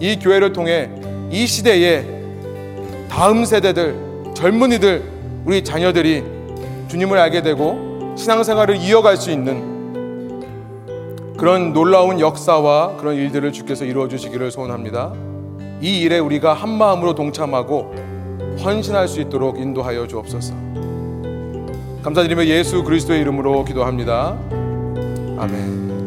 이 교회를 통해 이 시대에 다음 세대들 젊은이들 우리 자녀들이 주님을 알게 되고 신앙생활을 이어갈 수 있는 그런 놀라운 역사와 그런 일들을 주께서 이루어 주시기를 소원합니다. 이 일에 우리가 한 마음으로 동참하고 헌신할 수 있도록 인도하여 주옵소서. 감사드리며 예수 그리스도의 이름으로 기도합니다. 아멘.